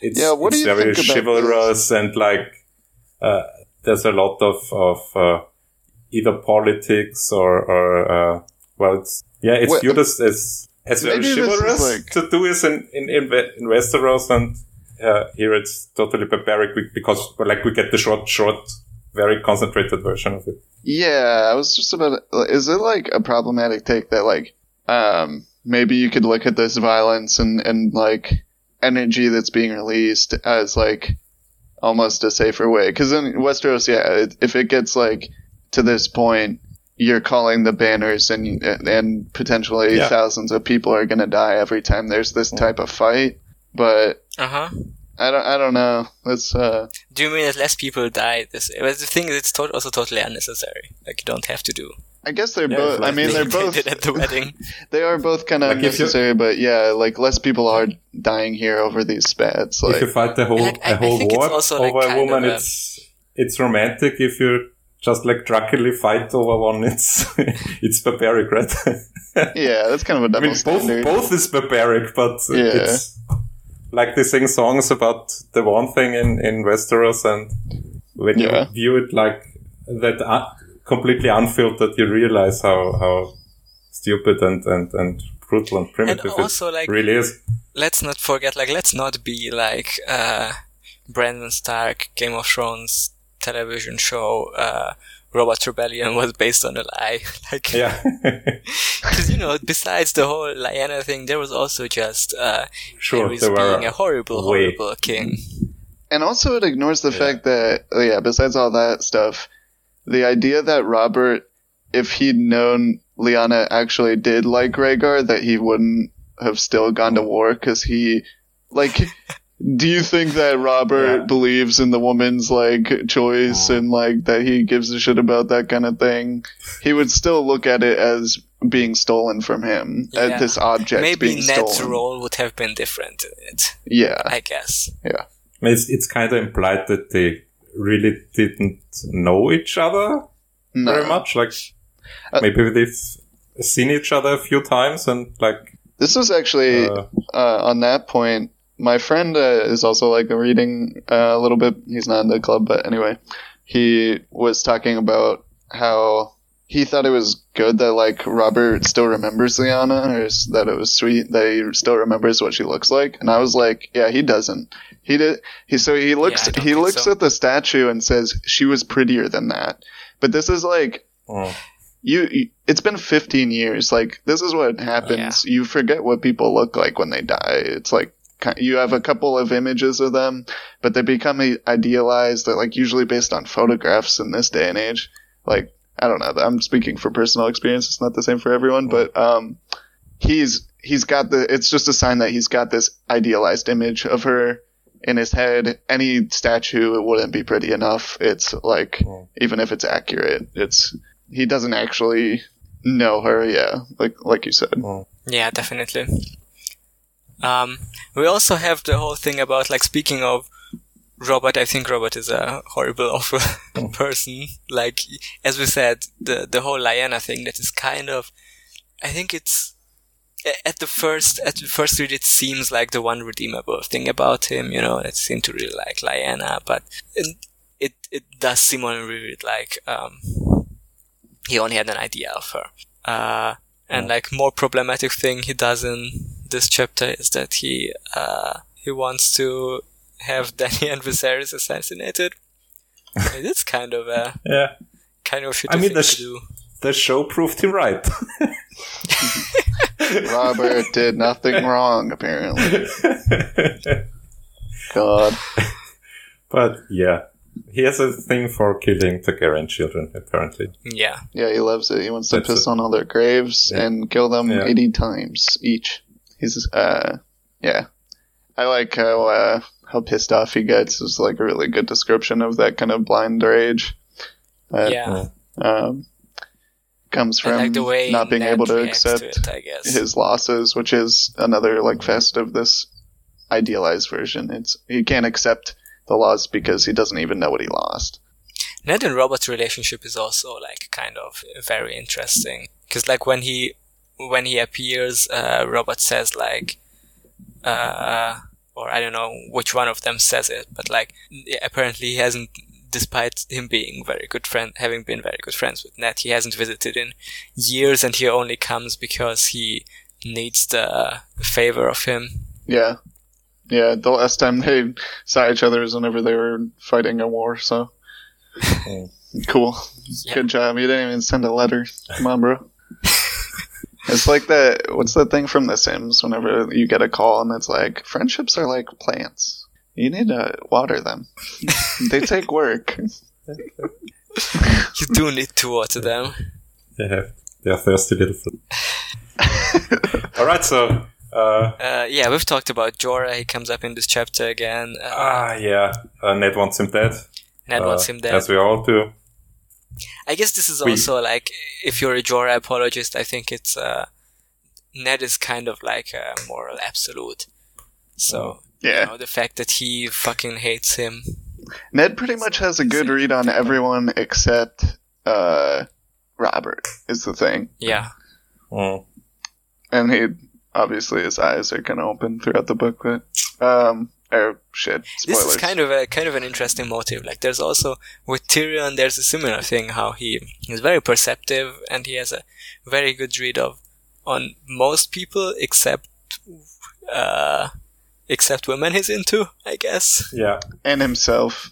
it's, Yeah, what do you very think about chivalrous and like uh, there's a lot of of uh, either politics or or uh, well it's yeah it's Well, viewed as as, as very chivalrous like- to do this in in, in, in Westeros and uh, here it's totally barbaric because like we get the short short very concentrated version of it Yeah, I was just about. Is it like a problematic take that like, um, maybe you could look at this violence and and like energy that's being released as like almost a safer way? Because in Westeros, yeah, it, if it gets like to this point, you're calling the banners and and potentially Yeah. thousands of people are gonna die every time there's this type of fight. But Uh huh. I don't. I don't know. It's uh. Do you mean that less people die? This, but the thing is, it's to- also totally unnecessary. Like you don't have to do. I guess they're Yeah, both. I mean, <laughs> they- they're both. at the wedding. <laughs> They are both kind of Like, if unnecessary, but yeah, like less people are dying here over these spats. if you Like, fight the whole Like, I- a I whole war also, like, over a woman a- it's it's romantic if you just like drunkenly fight over one it's <laughs> it's barbaric right yeah, that's kind of a I double mean, both standard. both is barbaric, but Yeah. it's like they sing songs about the one thing in in Westeros, and when Yeah. you view it like that, uh, completely unfiltered, you realize how how stupid and and and brutal and And primitive also, it like, really is. let's not forget, like, let's not be like uh, Brandon Stark, Game of Thrones television show. Uh, Robert's Rebellion was based on a lie. <laughs> like, Yeah, <laughs> because you know, besides the whole Lyanna thing, there was also just uh, sure. Aerys There were being a horrible, way- horrible king. and also, it ignores the Yeah. fact that, oh, yeah, besides all that stuff, the idea that Robert, if he'd known Lyanna actually did like Rhaegar, that he wouldn't have still gone to war because he, like, do you think that Robert Yeah. believes in the woman's like choice and like that he gives a shit about that kind of thing? He would still look at it as being stolen from him, Yeah. at this object Maybe being Ned's stolen. role would have been different in it, Yeah, I guess. Yeah, it's it's kind of implied that they really didn't know each other no. very much. Like Uh, maybe they've seen each other a few times and like. This was actually Uh, uh, on that point. My friend uh, is also like reading uh, a little bit. He's not in the club, but anyway, he was talking about how he thought it was good that like Robert still remembers Lyanna, or is that it was sweet that he still remembers what she looks like. And I was like, yeah, he doesn't. He did. He so he looks I don't he looks so. at the statue and says she was prettier than that. But this is like Mm. you, you it's been 15 years like this is what happens you forget what people look like when they die it's like ki- you have a couple of images of them but they become idealized they're like usually based on photographs in this day and age. Like i don't know i'm speaking for personal experience it's not the same for everyone but um he's he's got the it's just a sign that he's got this idealized image of her in his head. Any statue it wouldn't be pretty enough. It's like even if it's accurate it's he doesn't actually know her yeah like like you said. Yeah, definitely. Um, we also have the whole thing about like speaking of Robert. I think Robert is a horrible, <laughs> awful person. Like as we said, the the whole Lyanna thing that is kind of, I think it's at the first at the first read it seems like the one redeemable thing about him. You know, that seemed to really like Lyanna, but it it, it does seem on a read like um he only had an idea of her. Uh, and like more problematic thing he does in this chapter is that he uh, he wants to have <laughs> Dany and Viserys assassinated. It's kind of a <laughs> Yeah, kind of I mean, thing the to sh- do. the show proved him right. <laughs> robert did nothing wrong apparently god but yeah, he has a thing for killing Targaryen children. Apparently, Yeah, yeah he loves it he wants to That's piss it. on all their graves Yeah. and kill them Yeah. 80 times each he's uh yeah i like how uh how pissed off he gets is like a really good description of that kind of blind rage that yeah. um comes from like not being able to accept it, I guess. his losses, which is another like fest of this idealized version. It's he can't accept the loss because he doesn't even know what he lost. Ned and Robert's relationship is also like kind of very interesting because like when he when he appears, uh, Robert says like, uh, or I don't know which one of them says it, but like apparently he hasn't, despite him being very good friend, having been very good friends with Ned, he hasn't visited in years, and he only comes because he needs the favor of him. Yeah, yeah. The last time they saw each other was whenever they were fighting a war. So <laughs> cool, Yeah. good job. You didn't even send a letter. Come on, bro. It's like that. What's that thing from The Sims? Whenever you get a call and it's like, friendships are like plants. You need to water them. <laughs> they take work. You do need to water them. they have they are thirsty little. <laughs> All right, so uh, Uh, yeah, we've talked about Jorah. He comes up in this chapter again. Uh, ah yeah, uh, Ned wants him dead. Ned uh, wants him dead. as we all do. I guess this is We- also like if you're a Jorah apologist, I think it's uh, Ned is kind of like a moral absolute. So Yeah. you know, the fact that he fucking hates him. Ned pretty much has a good read on everyone except uh, Robert. Is the thing, Yeah, Mm. and he obviously his eyes are kind of open throughout the book. But um, oh shit, spoilers. this is kind of a kind of an interesting motive. Like there's also with Tyrion, there's a similar thing how he is very perceptive and he has a very good read of on most people except uh, except women he's into, I guess, Yeah, and himself.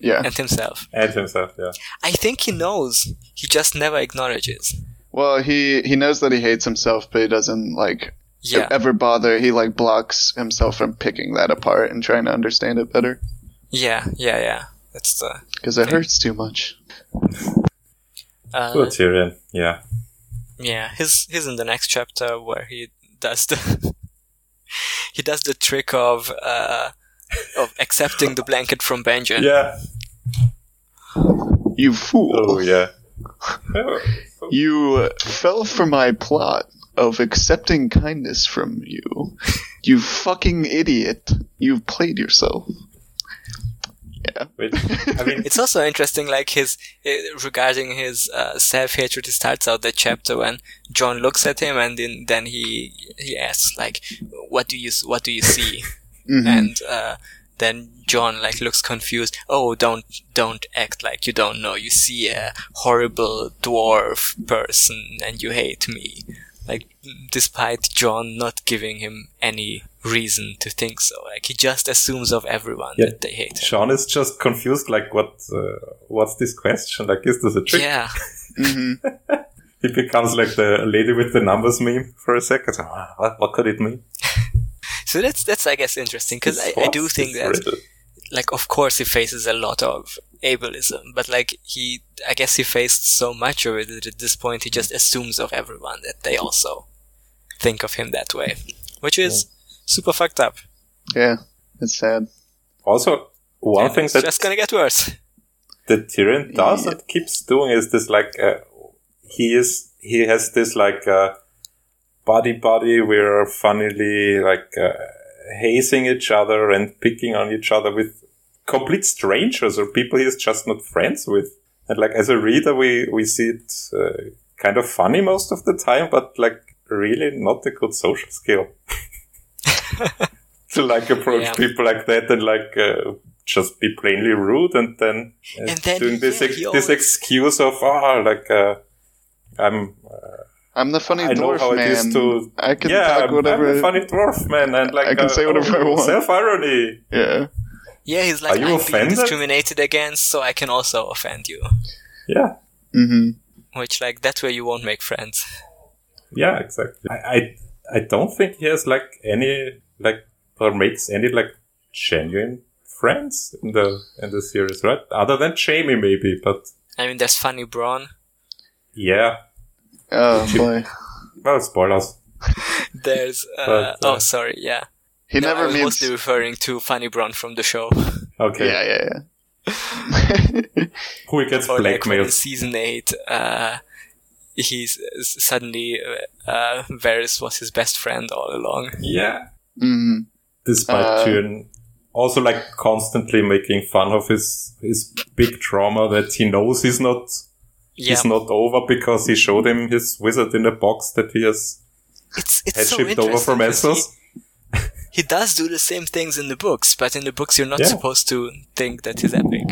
Yeah. and himself. and himself. Yeah, I think he knows. He just never acknowledges. Well, he he knows that he hates himself, but he doesn't like Yeah, ever bother. He like blocks himself from picking that apart and trying to understand it better yeah, yeah, yeah. That's the because it hurts too much. uh, poor Tyrion. Yeah, yeah. He's he's in the next chapter where he does the <laughs> he does the trick of uh, of accepting the blanket from Benjen. yeah. You fool! Oh yeah. You fell for my plot of accepting kindness from you. You fucking idiot! You've played yourself. Yeah. I mean, It's also interesting, like his uh, regarding his uh, self hatred. He starts out the chapter when Jon looks at him, and then then he he asks like, "What do you what do you see?" <laughs> Mhm. and uh, then Jon like looks confused. Oh, don't don't act like you don't know. You see a horrible dwarf person and you hate me. Like despite Jon not giving him any reason to think so, like he just assumes of everyone Yeah. that they hate him. Sean is just confused. Like, what? Uh, what's this question? Like, is this a trick? Yeah, <laughs> hmm He becomes like the lady with the numbers meme for a second. So, "Ah, What, what could it mean? <laughs> so that's that's I guess interesting because I, I do think that riddle? like of course he faces a lot of ableism but like he i guess he faced so much of it that at this point he just assumes of everyone that they also think of him that way which is super fucked up Yeah, it's sad. Also, one And thing it's that just gonna get worse that Tyrion does Yeah. and keeps doing is this like uh, he is he has this like uh, body buddy we're funnily like uh, hazing each other and picking on each other with complete strangers or people he's just not friends with and like as a reader we we see it uh, kind of funny most of the time but like really not a good social skill <laughs> to like approach Yeah. people like that and like uh, just be plainly rude and then uh, And then, doing this yeah, ex- he this excuse of ah like uh, I'm I'm the funny I know dwarf how man. it is to I can yeah talk whatever. I'm a funny dwarf man and like I can say whatever I want. self irony Yeah, yeah he's like Are you i'm offended? being discriminated against so i can also offend you. Yeah. Hmm which like that's where you won't make friends. Yeah exactly. I, I I don't think he has like any like or makes any like genuine friends in the in the series right? Other than Jaime maybe but i mean there's funny Bronn yeah. Oh <laughs> boy, well spoilers. There's uh, But, uh, oh sorry yeah he No, I never was meets. mostly referring to Fanny Bronn from the show. <laughs> Okay. Yeah, yeah, yeah. who gets or like in season 8 uh he's suddenly uh, uh Varys was his best friend all along. Yeah. Hmm despite Uh, Tyrion also like constantly making fun of his his big trauma that he knows he's not yeah. he's not over because he showed him his wizard in a box that he has it's it's had so shipped over from interesting 'cause Essos. he, <laughs> he does do the same things in the books but in the books you're not Yeah. supposed to think that he's epic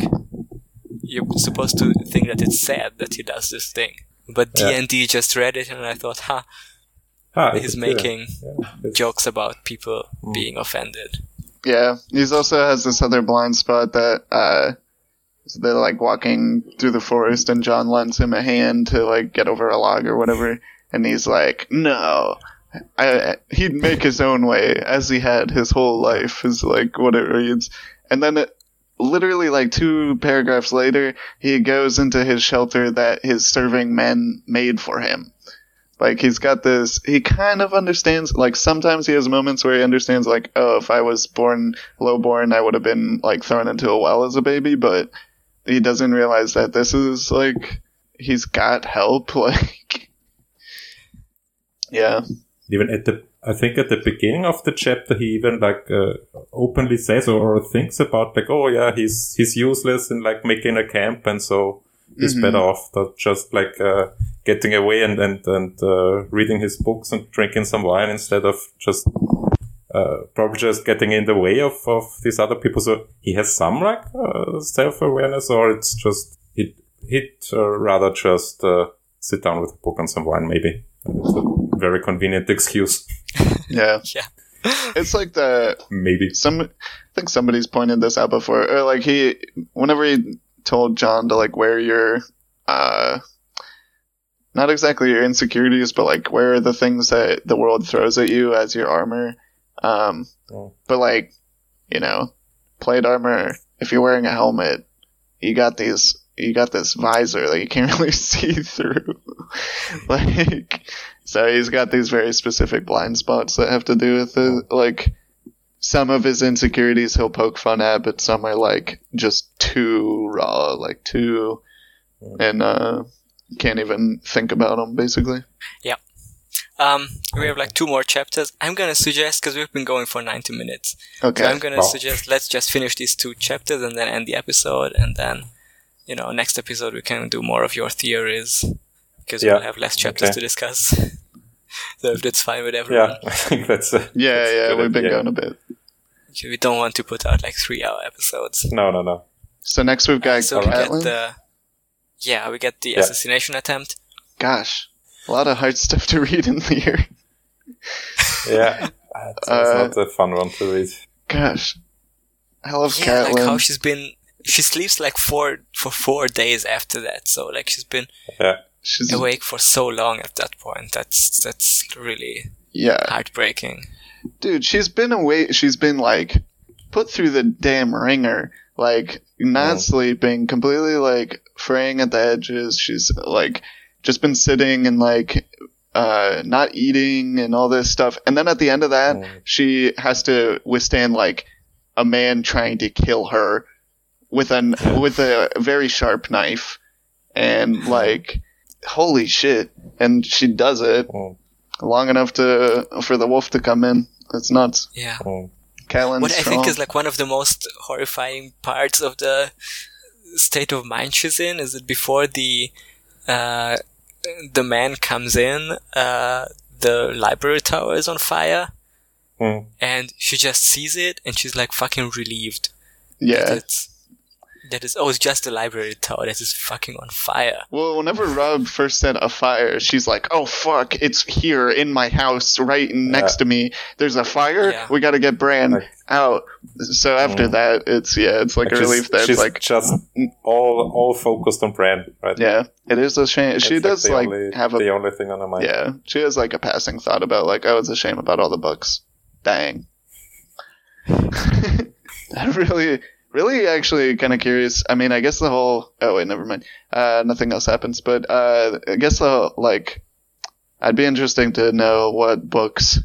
you're supposed to think that it's sad that he does this thing but D&D just read it and I thought huh Ah, he's it's a Tyrion. making Yeah, jokes about people Mm. being offended Yeah, he's also has this other blind spot that uh, they're like walking through the forest, and Jon lends him a hand to like get over a log or whatever, and he's like, "No." I, he'd make his own way as he had his whole life is like what it reads and then it, literally like two paragraphs later he goes into his shelter that his serving men made for him. Like he's got this he kind of understands like sometimes he has moments where he understands like oh if i was born lowborn i would have been like thrown into a well as a baby but he doesn't realize that this is like he's got help <laughs> like yeah even at the I think at the beginning of the chapter he even like uh, openly says or, or thinks about like oh yeah he's he's useless in like making a camp and so he's Mhm. better off than just like uh, getting away and and and uh, reading his books and drinking some wine instead of just uh, probably just getting in the way of of these other people. So he has some like uh, self awareness, or it's just he he'd uh, rather just uh, sit down with a book and some wine maybe. It's a very convenient excuse. yeah <laughs> yeah <laughs> it's like the Maybe. some I think somebody's pointed this out before. Or like he whenever he told Jon to like wear your uh not exactly your insecurities, but like wear the things that the world throws at you as your armor. Um Oh. but like, you know, plate armor, if you're wearing a helmet, you got these you got this visor that you can't <laughs> really see through. like so he's got these very specific blind spots that have to do with the like some of his insecurities he'll poke fun at, but some are like just too raw, like too, and uh, can't even think about them basically. Yeah. Um we have like two more chapters i'm gonna suggest because we've been going for 90 minutes Okay. So I'm gonna Wow. suggest let's just finish these two chapters and then end the episode, and then you know next episode we can do more of your theories because Yeah. we'll have less chapters Okay. to discuss. <laughs> so if that's fine with everyone, Yeah, <laughs> I think that's a yeah, that's yeah, we've been idea. going a bit. We don't want to put out like three hour episodes. No, no, no. So next we've got so we get Catelyn. the yeah, we get the Yeah. assassination attempt. Gosh, a lot of hard <laughs> stuff to read in here. Yeah, it's Uh, not a fun one to read. Gosh, I love Yeah, like how she's been. She sleeps like four for four days after that. So like she's been Yeah, She's awake for so long at that point. That's that's really yeah, heartbreaking. dude. She's been away. She's been like put through the damn ringer. Like not Mm. sleeping, completely like fraying at the edges. She's like just been sitting and like uh not eating and all this stuff. And then at the end of that, Mm. she has to withstand like a man trying to kill her with an <laughs> with a very sharp knife and like holy shit and she does it Mm. long enough to for the wolf to come in it's nuts Yeah. Mm. Catelyn's What I strong. think is like one of the most horrifying parts of the state of mind she's in is that before the uh, the man comes in, uh, the library tower is on fire, Mm. and she just sees it, and she's like fucking relieved. yeah it's that is oh, it's just the library tower that is fucking on fire. well whenever Robb first said a fire she's like oh fuck it's here in my house right next to me there's a fire Yeah. we gotta get bran Like- out so after Mm. that it's yeah it's like a She's- relief that she's it's like just all all focused on Bran, right? yeah it is a shame she That's, does like only, have a the only thing on her mind. Yeah, she has like a passing thought about like, oh, it's a shame about all the books. Dang. I'm <laughs> really, really actually kind of curious. I mean, I guess the whole. Oh wait, never mind. Uh, nothing else happens, but uh, I guess the like, I'd be interesting to know what books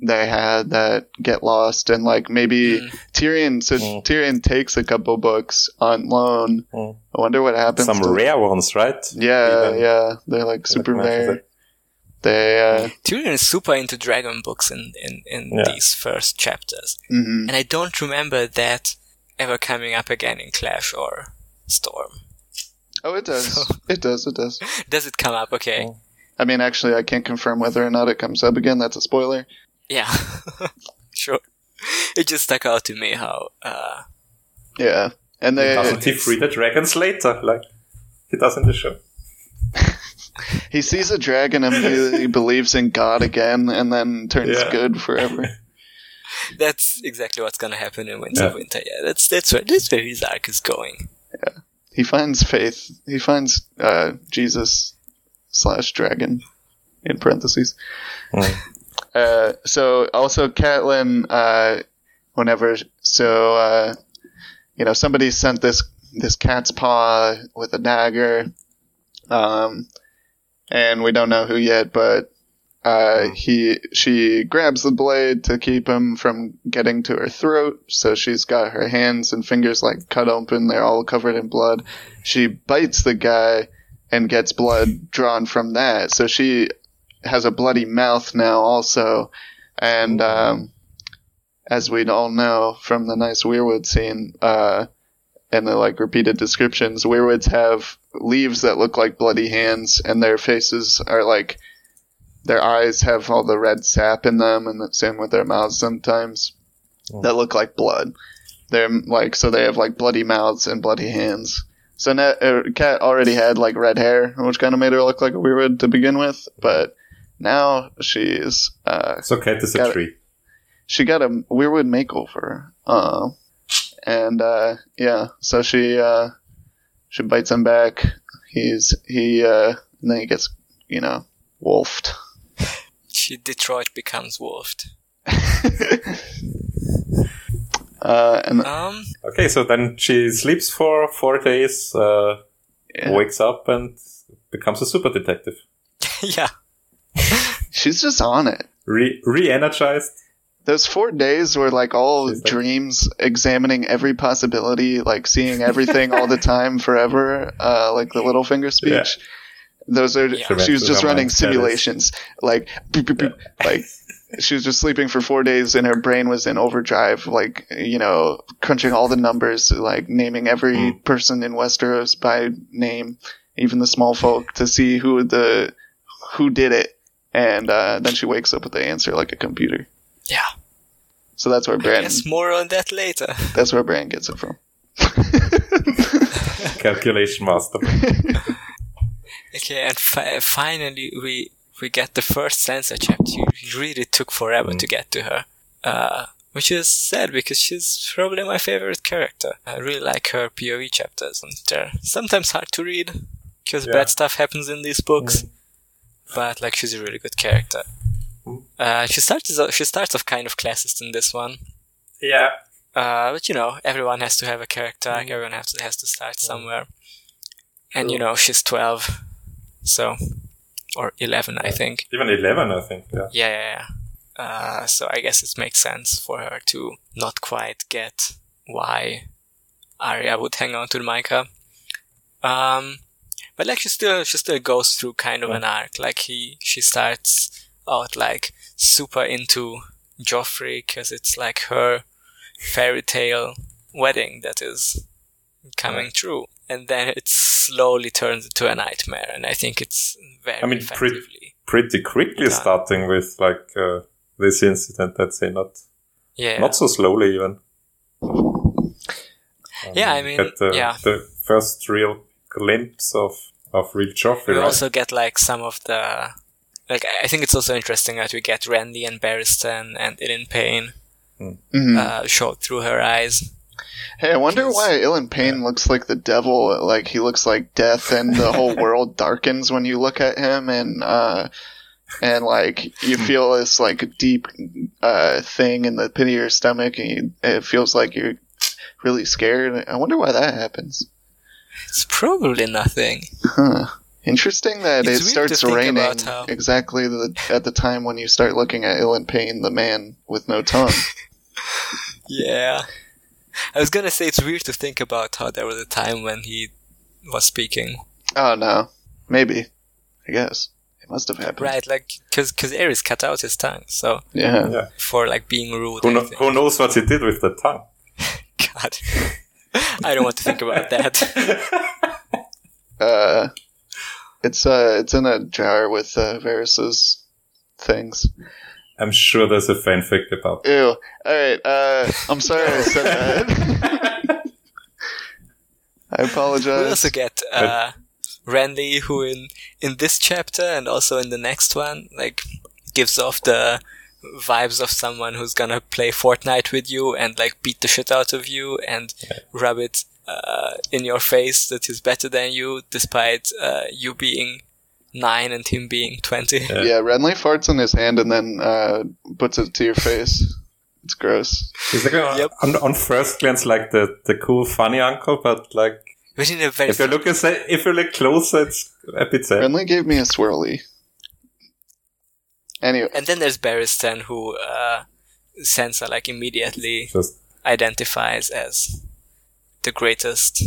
they had that get lost, and like maybe Mm. Tyrion. So Mm. Tyrion takes a couple books on loan. Mm. I wonder what happens. Some to- rare ones, right? Yeah, Even. yeah, they're like super rare. it. They. uh Tyrion is super into dragon books in in, in Yeah. these first chapters, mhm. and I don't remember that ever coming up again in Clash or Storm. Oh, it does. <laughs> It does. It does. <laughs> Does it come up? Okay. Oh. I mean, actually, I can't confirm whether or not it comes up again. That's a spoiler. Yeah. <laughs> sure. It just stuck out to me how uh Yeah, and they Doesn't he free the dragons later, like he does in the show? he sees a dragon and he believes in God again, and then turns Yeah. good forever. <laughs> that's exactly what's gonna happen in Winter Yeah. Winter. Yeah, that's that's where that's where his arc is going. Yeah, He finds faith. He finds uh, Jesus slash dragon in parentheses. Mm. <laughs> Uh, so also Catelyn, uh, whenever so uh, you know somebody sent this this cat's paw with a dagger, um, and we don't know who yet, but uh, he she grabs the blade to keep him from getting to her throat. So she's got her hands and fingers like cut open; they're all covered in blood. She bites the guy and gets blood drawn from that. So she has a bloody mouth now also and um, as we all know from the nice weirwood scene uh, and the like repeated descriptions weirwoods have leaves that look like bloody hands and their faces are like their eyes have all the red sap in them and the same with their mouths sometimes Oh. that look like blood they're like so they have like bloody mouths and bloody hands so now, uh, cat already had like red hair which kind of made her look like a weirwood to begin with but now she's uh, So Cat is a tree. she got a weirwood makeover. Uh, and uh, yeah, so she uh, she bites him back. He's he uh, and then he gets you know wolfed. She Detroit becomes wolfed. <laughs> uh, and Um Okay, so then she sleeps for four days, uh, yeah, wakes up, and becomes a super detective. <laughs> yeah. she's just on it. Re re-energized. Those four days were like all She's like- dreams, examining every possibility, like seeing everything all the time, forever. Uh, like the Littlefinger speech. Yeah. Those are. Yeah. She was just running mind, that is- simulations, like boop, boop, boop, like she was just sleeping for four days, and her brain was in overdrive, like you know, crunching all the numbers, like naming every Mm. person in Westeros by name, even the small folk, to see who the who did it, and uh, then she wakes up with the answer like a computer. Yeah. So that's where Bran. Yes, more on that later. That's where Bran gets it from. <laughs> Calculation master. <laughs> Okay, and fi- finally we we get the first Sansa chapter. It really took forever to get to her, uh, which is sad because she's probably my favorite character. I really like her POV chapters, and they're sometimes hard to read because Yeah. bad stuff happens in these books. But like, she's a really good character. Uh, she starts she starts off kind of classist in this one. Yeah. Uh, but you know, everyone has to have a character. arc, Everyone has to has to start somewhere. And you know, she's twelve, so or eleven, I think. Even 11, I think. Yeah. Yeah, yeah, yeah. Uh, so I guess it makes sense for her to not quite get why Arya would hang on to the Mycah. Um, but like she still she still goes through kind of an arc. Like he she starts out like super into Joffrey because it's like her fairy tale wedding that is coming true, and then it slowly turns into a nightmare. And I think it's very I mean, pretty- Pretty quickly Yeah. starting with like uh, this incident, let's say, not Yeah, not so slowly even. Yeah, I Um, mean, get the, yeah. the first real glimpse of of real Joffrey. we right? also get like some of the like I- I think it's also interesting that we get Renly and Barristan and Ilyn Payne Mhm. uh, showed through her eyes. Hey, I wonder why Ilyn Payne looks like the devil. Like he looks like death, and the whole <laughs> world darkens when you look at him, and uh, and like you feel this like deep uh thing in the pit of your stomach, and you, it feels like you're really scared. I wonder why that happens. It's probably nothing. Huh. Interesting that It's it starts raining how- exactly the, at the time when you start looking at Ilyn Payne, the man with no tongue. <laughs> Yeah. <laughs> I was gonna say it's weird to think about how there was a time when he was speaking. oh no, maybe. I guess it must have happened. Right, like, cause, cause Aerys cut out his tongue, so, Yeah. yeah. for like being rude. Who, I who knows what he did with the tongue? <laughs> God. I don't want to think about that. <laughs> Uh, it's uh, it's in a jar with uh, Varys's things. I'm sure there's a fanfic about. Ew. All right. Uh, I'm sorry I said that. <laughs> I apologize. We also get uh, Renly, who in in this chapter and also in the next one, like gives off the vibes of someone who's gonna play Fortnite with you and like beat the shit out of you and rub it uh, in your face that he's better than you, despite uh, you being nine and him being twenty. Yeah. Yeah, Renly farts in his hand and then uh, puts it to your face. It's gross. He's like uh, Yep. on, on first glance like the, the cool funny uncle, but like But in a very if you look at if you look closer, it's a bit sad. Renly gave me a swirly. Anyway, and then there's Barristan, who uh, Sansa like immediately Just identifies as the greatest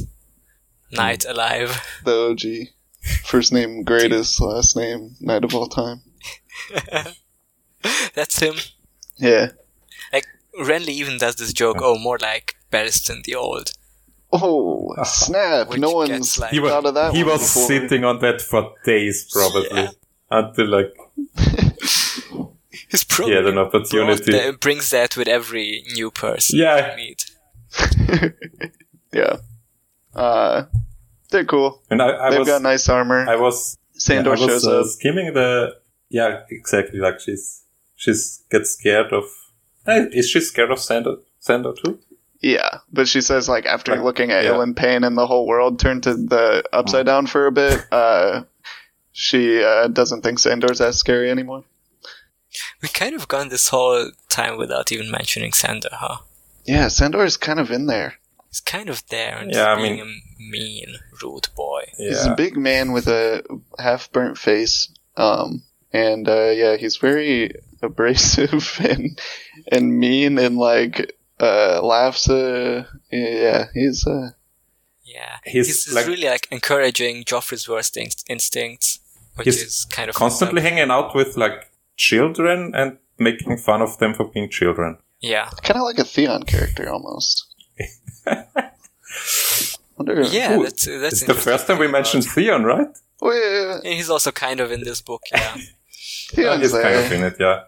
knight alive. the OG. First name greatest, last name knight of all time. <laughs> That's him. Yeah. Like Renly even does this joke. Oh, more like Barristan the Old. Oh, <laughs> snap. Which no gets, one's like- he was thought of that he one was before. sitting on that for days <laughs> probably Yeah. until like He's probably had an opportunity. the- brings that with every new person Yeah. we meet. yeah. Uh, they're cool. And I, I They've was got nice armor. I was Sandor yeah, I was, shows uh, up. skimming the yeah exactly like she's she's gets scared of. Eh, Is she scared of Sandor? Sandor too? Yeah, but she says like after Like, looking at yeah. Ilyn Payne and the whole world turned to the upside down for a bit, uh, she uh, doesn't think Sandor's as scary anymore. We kind of gone this whole time without even mentioning Sandor, huh? Yeah, Sandor Sandor's kind of in there. He's kind of there and Yeah, I being a mean, rude boy. He's a big man with a half burnt face. Um, and uh, yeah, he's very abrasive <laughs> and and mean and like uh, laughs. Uh, yeah, he's uh, Yeah, He's he's, he's like- really like encouraging Joffrey's worst inst- instincts, which He's is kind of Constantly up. hanging out with like children and making fun of them for being children. Yeah, kind of like a Theon character almost. <laughs> Wonder, yeah, Ooh, that's that's It's the first time we mentioned Theon, right? Oh, yeah, And he's also kind of in this book. Yeah, <laughs> Theon's He's there. kind of in it, yeah.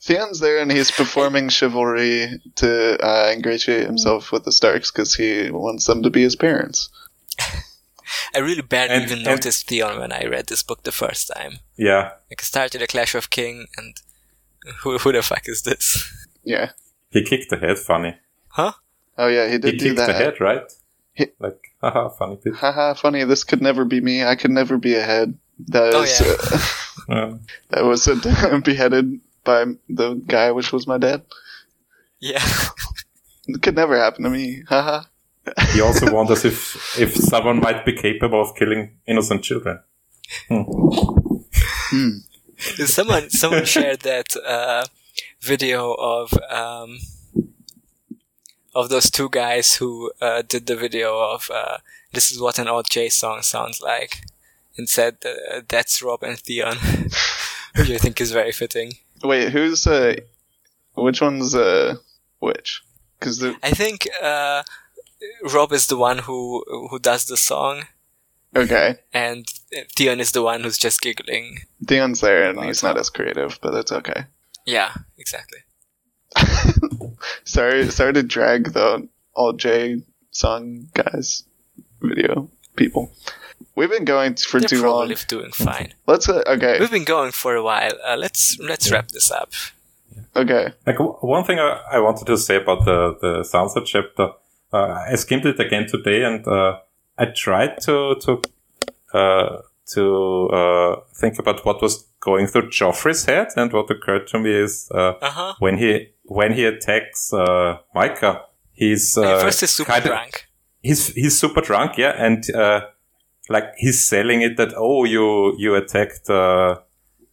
Theon's there and he's performing chivalry to uh, ingratiate himself with the Starks because he wants them to be his parents. <laughs> I really barely And- even and- noticed Theon when I read this book the first time. Yeah, Like, I started a Clash of King, and who, who the fuck is this? Yeah. he kicked the head funny. Huh? Oh yeah, he did He did do kicked the that. head, right? He- Like, haha, funny bit. Haha, funny. This could never be me. I could never be a head. That Oh, is, yeah. uh, <laughs> Um, that was uh, <laughs> beheaded by the guy, which was my dad. Yeah. It <laughs> could never happen to me. Haha. he also wonders if if someone might be capable of killing innocent children. someone someone shared that uh, video of um, of those two guys who uh, did the video of uh, this is what an old J song sounds like, and said uh, that's Rob and Theon, <laughs> which I think is very fitting. Wait, who's uh, which one's uh, which? Because I think uh, Rob is the one who who does the song, okay, and Theon is the one who's just giggling. Theon's there and he's not as creative, but that's okay. Yeah, exactly. <laughs> sorry, sorry to drag the all J song guys video people. We've been going for They're too probably long. doing fine. Let's uh, okay, We've been going for a while. Uh, let's let's wrap this up. okay. Like one thing I, I wanted to say about the the Sansa chapter, uh, I skimmed it again today, and uh, I tried to to uh, to uh, think about what was going through Joffrey's head, and what occurred to me is uh, Uh huh. when he when he attacks uh, Mycah, he's uh, First, he's super kind of- drunk. he's he's super drunk, yeah, and uh, like he's selling it that oh you you attacked uh,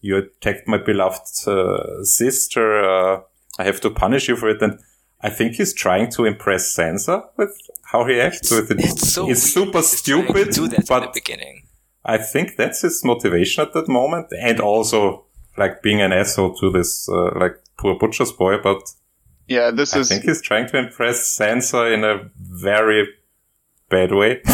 you attacked my beloved uh, sister. Uh, I have to punish you for it, and I think he's trying to impress Sansa with how he acts with it. It's so it's super that he's to stupid, do that in the but beginning. I think that's his motivation at that moment, and also like being an asshole to this uh, like poor butcher's boy, but. Yeah, this I is I think he's trying to impress Sansa in a very bad way. <laughs>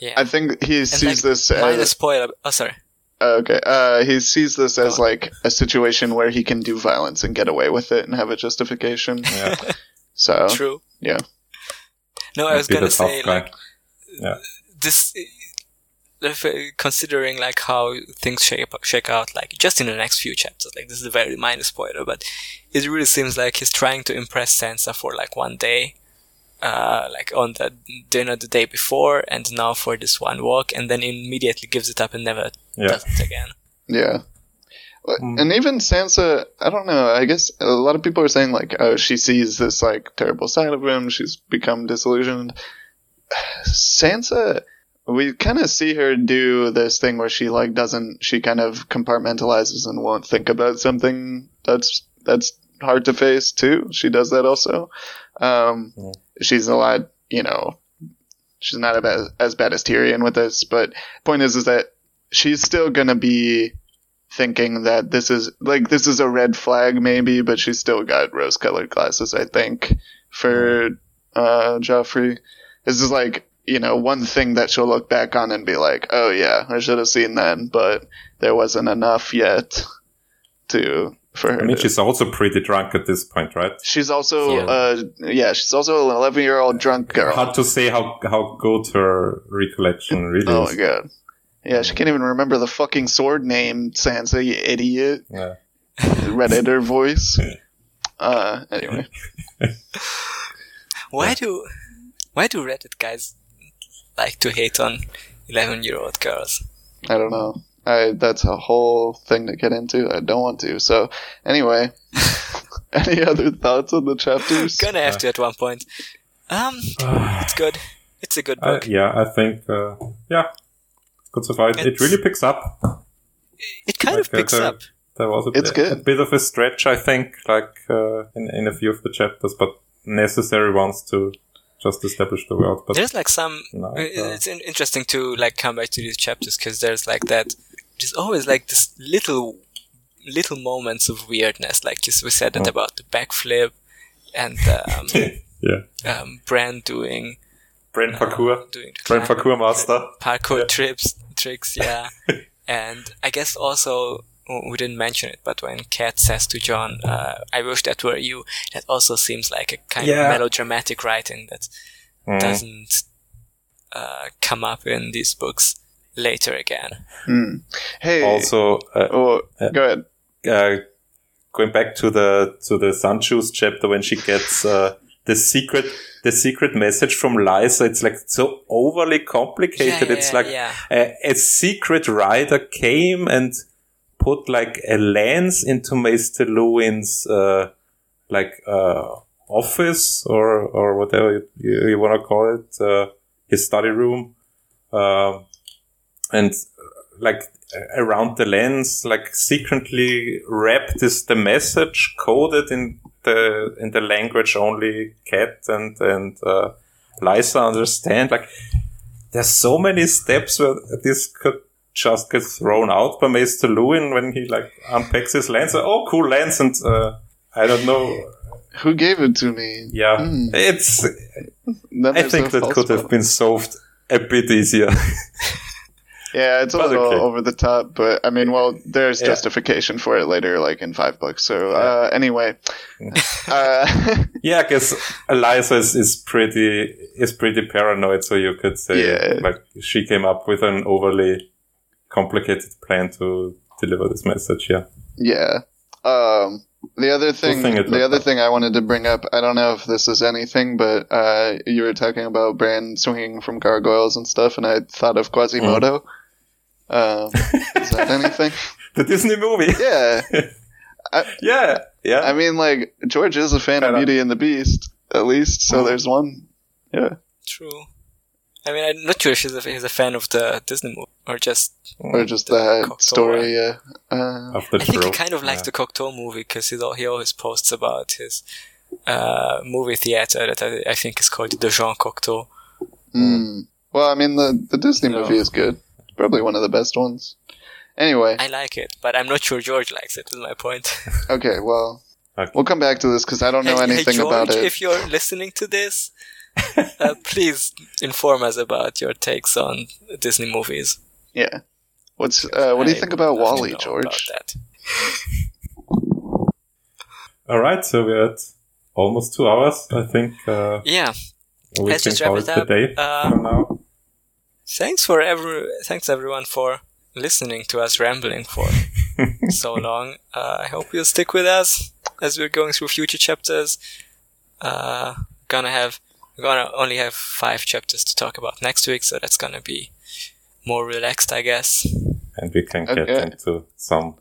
Yeah. I think he and sees like, this minor as spoiler. Oh, sorry. okay. Uh, he sees this as Go like a situation where he can do violence and get away with it and have a justification. Yeah, <laughs> So True. yeah. No, I was gonna say guy. like this. If, uh, considering like how things shape shake out, like just in the next few chapters, like this is a very minor spoiler, but it really seems like he's trying to impress Sansa for like one day, uh, like on the dinner the day before, and now for this one walk, and then immediately gives it up and never Yeah. does it again. Yeah. Mm. And even Sansa, I don't know. I guess a lot of people are saying like, oh, she sees this like terrible side of him. She's become disillusioned. <sighs> Sansa, we kind of see her do this thing where she like doesn't. She kind of compartmentalizes and won't think about something that's that's hard to face too. She does that also. Um, Mm. She's a lot, you know. She's not a bad, as bad as Tyrion with this, but point is, is that she's still gonna be thinking that this is like this is a red flag maybe but she's still got rose colored glasses i think for uh joffrey this is like you know one thing that she'll look back on and be like oh yeah i should have seen that but there wasn't enough yet to for her I mean, to- she's also pretty drunk at this point, right? she's also Yeah. uh yeah she's also an 11 year old drunk girl Hard to say how how good her recollection really oh is. my god yeah she can't even remember the fucking sword name sansa you idiot Yeah. <laughs> redditor voice <laughs> uh anyway Why do why do Reddit guys like to hate on eleven year old girls? I don't know. I that's a whole thing to get into. I don't want to. So anyway, <laughs> any other thoughts on the chapters? Gonna have to at one point. Um, <sighs> it's good. It's a good Uh, book. yeah, I think, uh, yeah, It's good so far. It, it really picks up. it kind of like, uh, picks up. There was a, It's bit, good. a bit of a stretch, I think, like uh, in in a few of the chapters, but necessary ones to just establish the world. But There's like some. no, uh, uh, It's in- interesting to like come back to these chapters because there's like that. There's always like this little, little moments of weirdness. Like you s- we said that Oh. about the backflip, and <laughs> um, yeah, um, Bran doing Brand parkour, doing the brain parkour master. parkour Yeah. trips tricks yeah <laughs> and i guess also we didn't mention it, but when Cat says to Jon, uh, "I wish that were you," that also seems like a kind Yeah. of melodramatic writing that Mm. doesn't uh, come up in these books later again. Hmm. Hey. Also, uh, oh, go ahead. uh, going back to the to the Sun Juice chapter when she gets uh, the secret the secret message from Lysa, it's like so overly complicated. Yeah, it's yeah, like yeah. a, a secret rider came and put like a lens into Maester Luwin's uh, like uh, office or or whatever you, you, want to call it, uh, his study room, um, and like around the lens, like secretly wrapped is the message coded in the in the language only Cat and and uh, Lysa understand. Like there's so many steps where this could just gets thrown out by Maester Luwin when he like unpacks his lens. Oh, cool lens, and uh, I don't know. Who gave it to me? Yeah, Hmm. it's. Then I think that could have been solved a bit easier. <laughs> Yeah, it's a But little okay. over the top, but I mean, well, there's Yeah. justification for it later, like in five books. So uh, anyway, <laughs> uh, <laughs> Yeah, I guess Eliza is, is pretty is pretty paranoid, so you could say Yeah. like she came up with an overly complicated plan to deliver this message. Yeah, yeah. Um, the other thing, thing the other like. thing I wanted to bring up, I don't know if this is anything, but uh, you were talking about Bran swinging from gargoyles and stuff, and I thought of Quasimodo. Um, is that <laughs> anything? the Disney movie. Yeah, <laughs> yeah, yeah. I mean, like George is a fan of Kinda. Beauty and the Beast, at least, so Mhm. there's one. Yeah, True. I mean, I'm not sure if he's a, he's a fan of the Disney movie or just. or just The that Cocteau story. Yeah. Uh, of the I think he kind of likes Yeah. the Cocteau movie because he he always posts about his uh, movie theater that I, I think is called the Jean Cocteau. Mm. Well, I mean, the the Disney No. movie is good. It's probably one of the best ones. Anyway, I like it, but I'm not sure George likes it. Is my point. <laughs> okay, well, Okay. we'll come back to this because I don't know hey, hey, anything George, about it. if you're listening to this, uh, <laughs> please inform us about your takes on Disney movies. Yeah. What's uh, what do you I think about WALL-E, George? about that. <laughs> All right, so we're at almost two hours. I think uh, Yeah, we Let's can just wrap it it up. day Uh, for now. thanks for every thanks everyone for listening to us rambling for <laughs> so long. Uh, I hope you'll stick with us as we're going through future chapters. Uh, gonna have we're gonna only have five chapters to talk about next week, so that's gonna be more relaxed, I guess. and we can get Okay. into some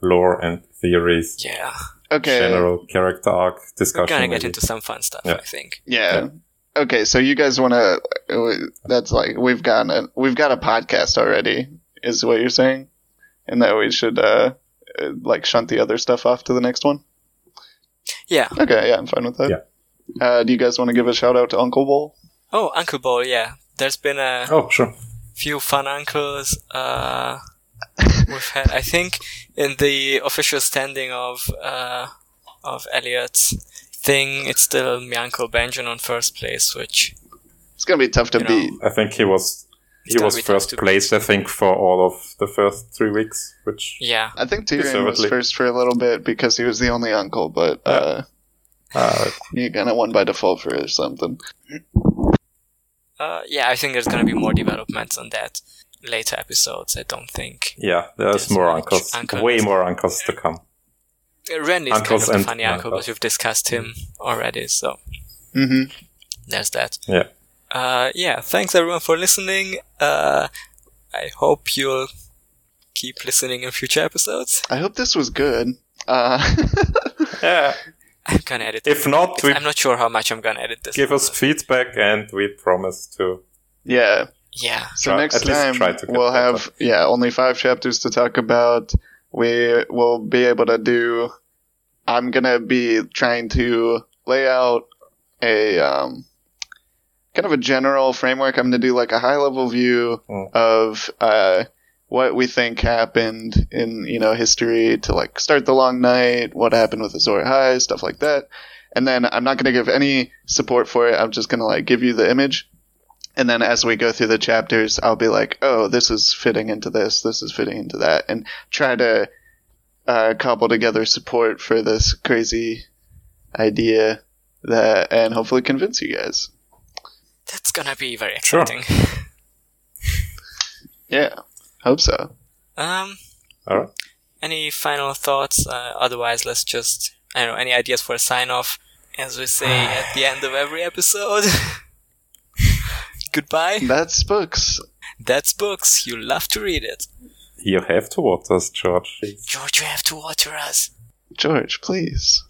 lore and theories, Yeah, Okay, general character arc discussion. we're gonna get maybe. into some fun stuff. Yeah. I think. yeah. Okay, so you guys want to? That's like we've got a we've got a podcast already, is what you're saying, and that we should uh, uh, like shunt the other stuff off to the next one. Yeah. Okay, yeah, I'm fine with that. Yeah. Uh, do you guys want to give a shout out to Uncle Bowl? Oh, Uncle Bowl. Yeah, there's been a Oh, sure. Few fun uncles. Uh, we've had, I think, in the official standing of uh, of Elliot's thing, it's still my uncle Benjen on first place, which It's gonna be tough to You know, beat. I think he was he was first to- place. I think for all of the first three weeks, which yeah, I think Tyrion was first for a little bit because he was the only uncle, but uh, uh, he kind of won by default for it or something. Uh, yeah, I think there's gonna be more developments on that later episodes. I don't think yeah, there's There's more much uncles, uncle way more uncles to come. Uh, Randy's Uncles kind of a funny uncle, but uncles. we've discussed him already, so Mm-hmm. there's that. Yeah. Uh, yeah, thanks everyone for listening. Uh, I hope you'll keep listening in future episodes. I hope this was good. Uh, <laughs> Yeah, I'm gonna edit. if not, we I'm not sure how much I'm gonna edit this. give us feedback, and we promise to. yeah. Yeah, So Try- next time try to get we'll better. have yeah only five chapters to talk about. We will be able to do. I'm gonna be trying to lay out a um, kind of a general framework. I'm gonna do like a high level view Mm. of uh, what we think happened in you know history to like start the long night, what happened with Azor Ahai, stuff like that. And then I'm not gonna give any support for it. I'm just gonna like give you the image. And then as we go through the chapters, I'll be like, oh, this is fitting into this, this is fitting into that, and try to uh, cobble together support for this crazy idea that, and hopefully convince you guys. That's gonna be very Sure. exciting. <laughs> Yeah, hope so. Um, All right. any final thoughts? Uh, otherwise, let's just I don't know. Any ideas for a sign off? As we say <sighs> at the end of every episode. <laughs> Goodbye. That's books. That's books. You love to read it. You have to watch us, George. George, you have to water us. George, please.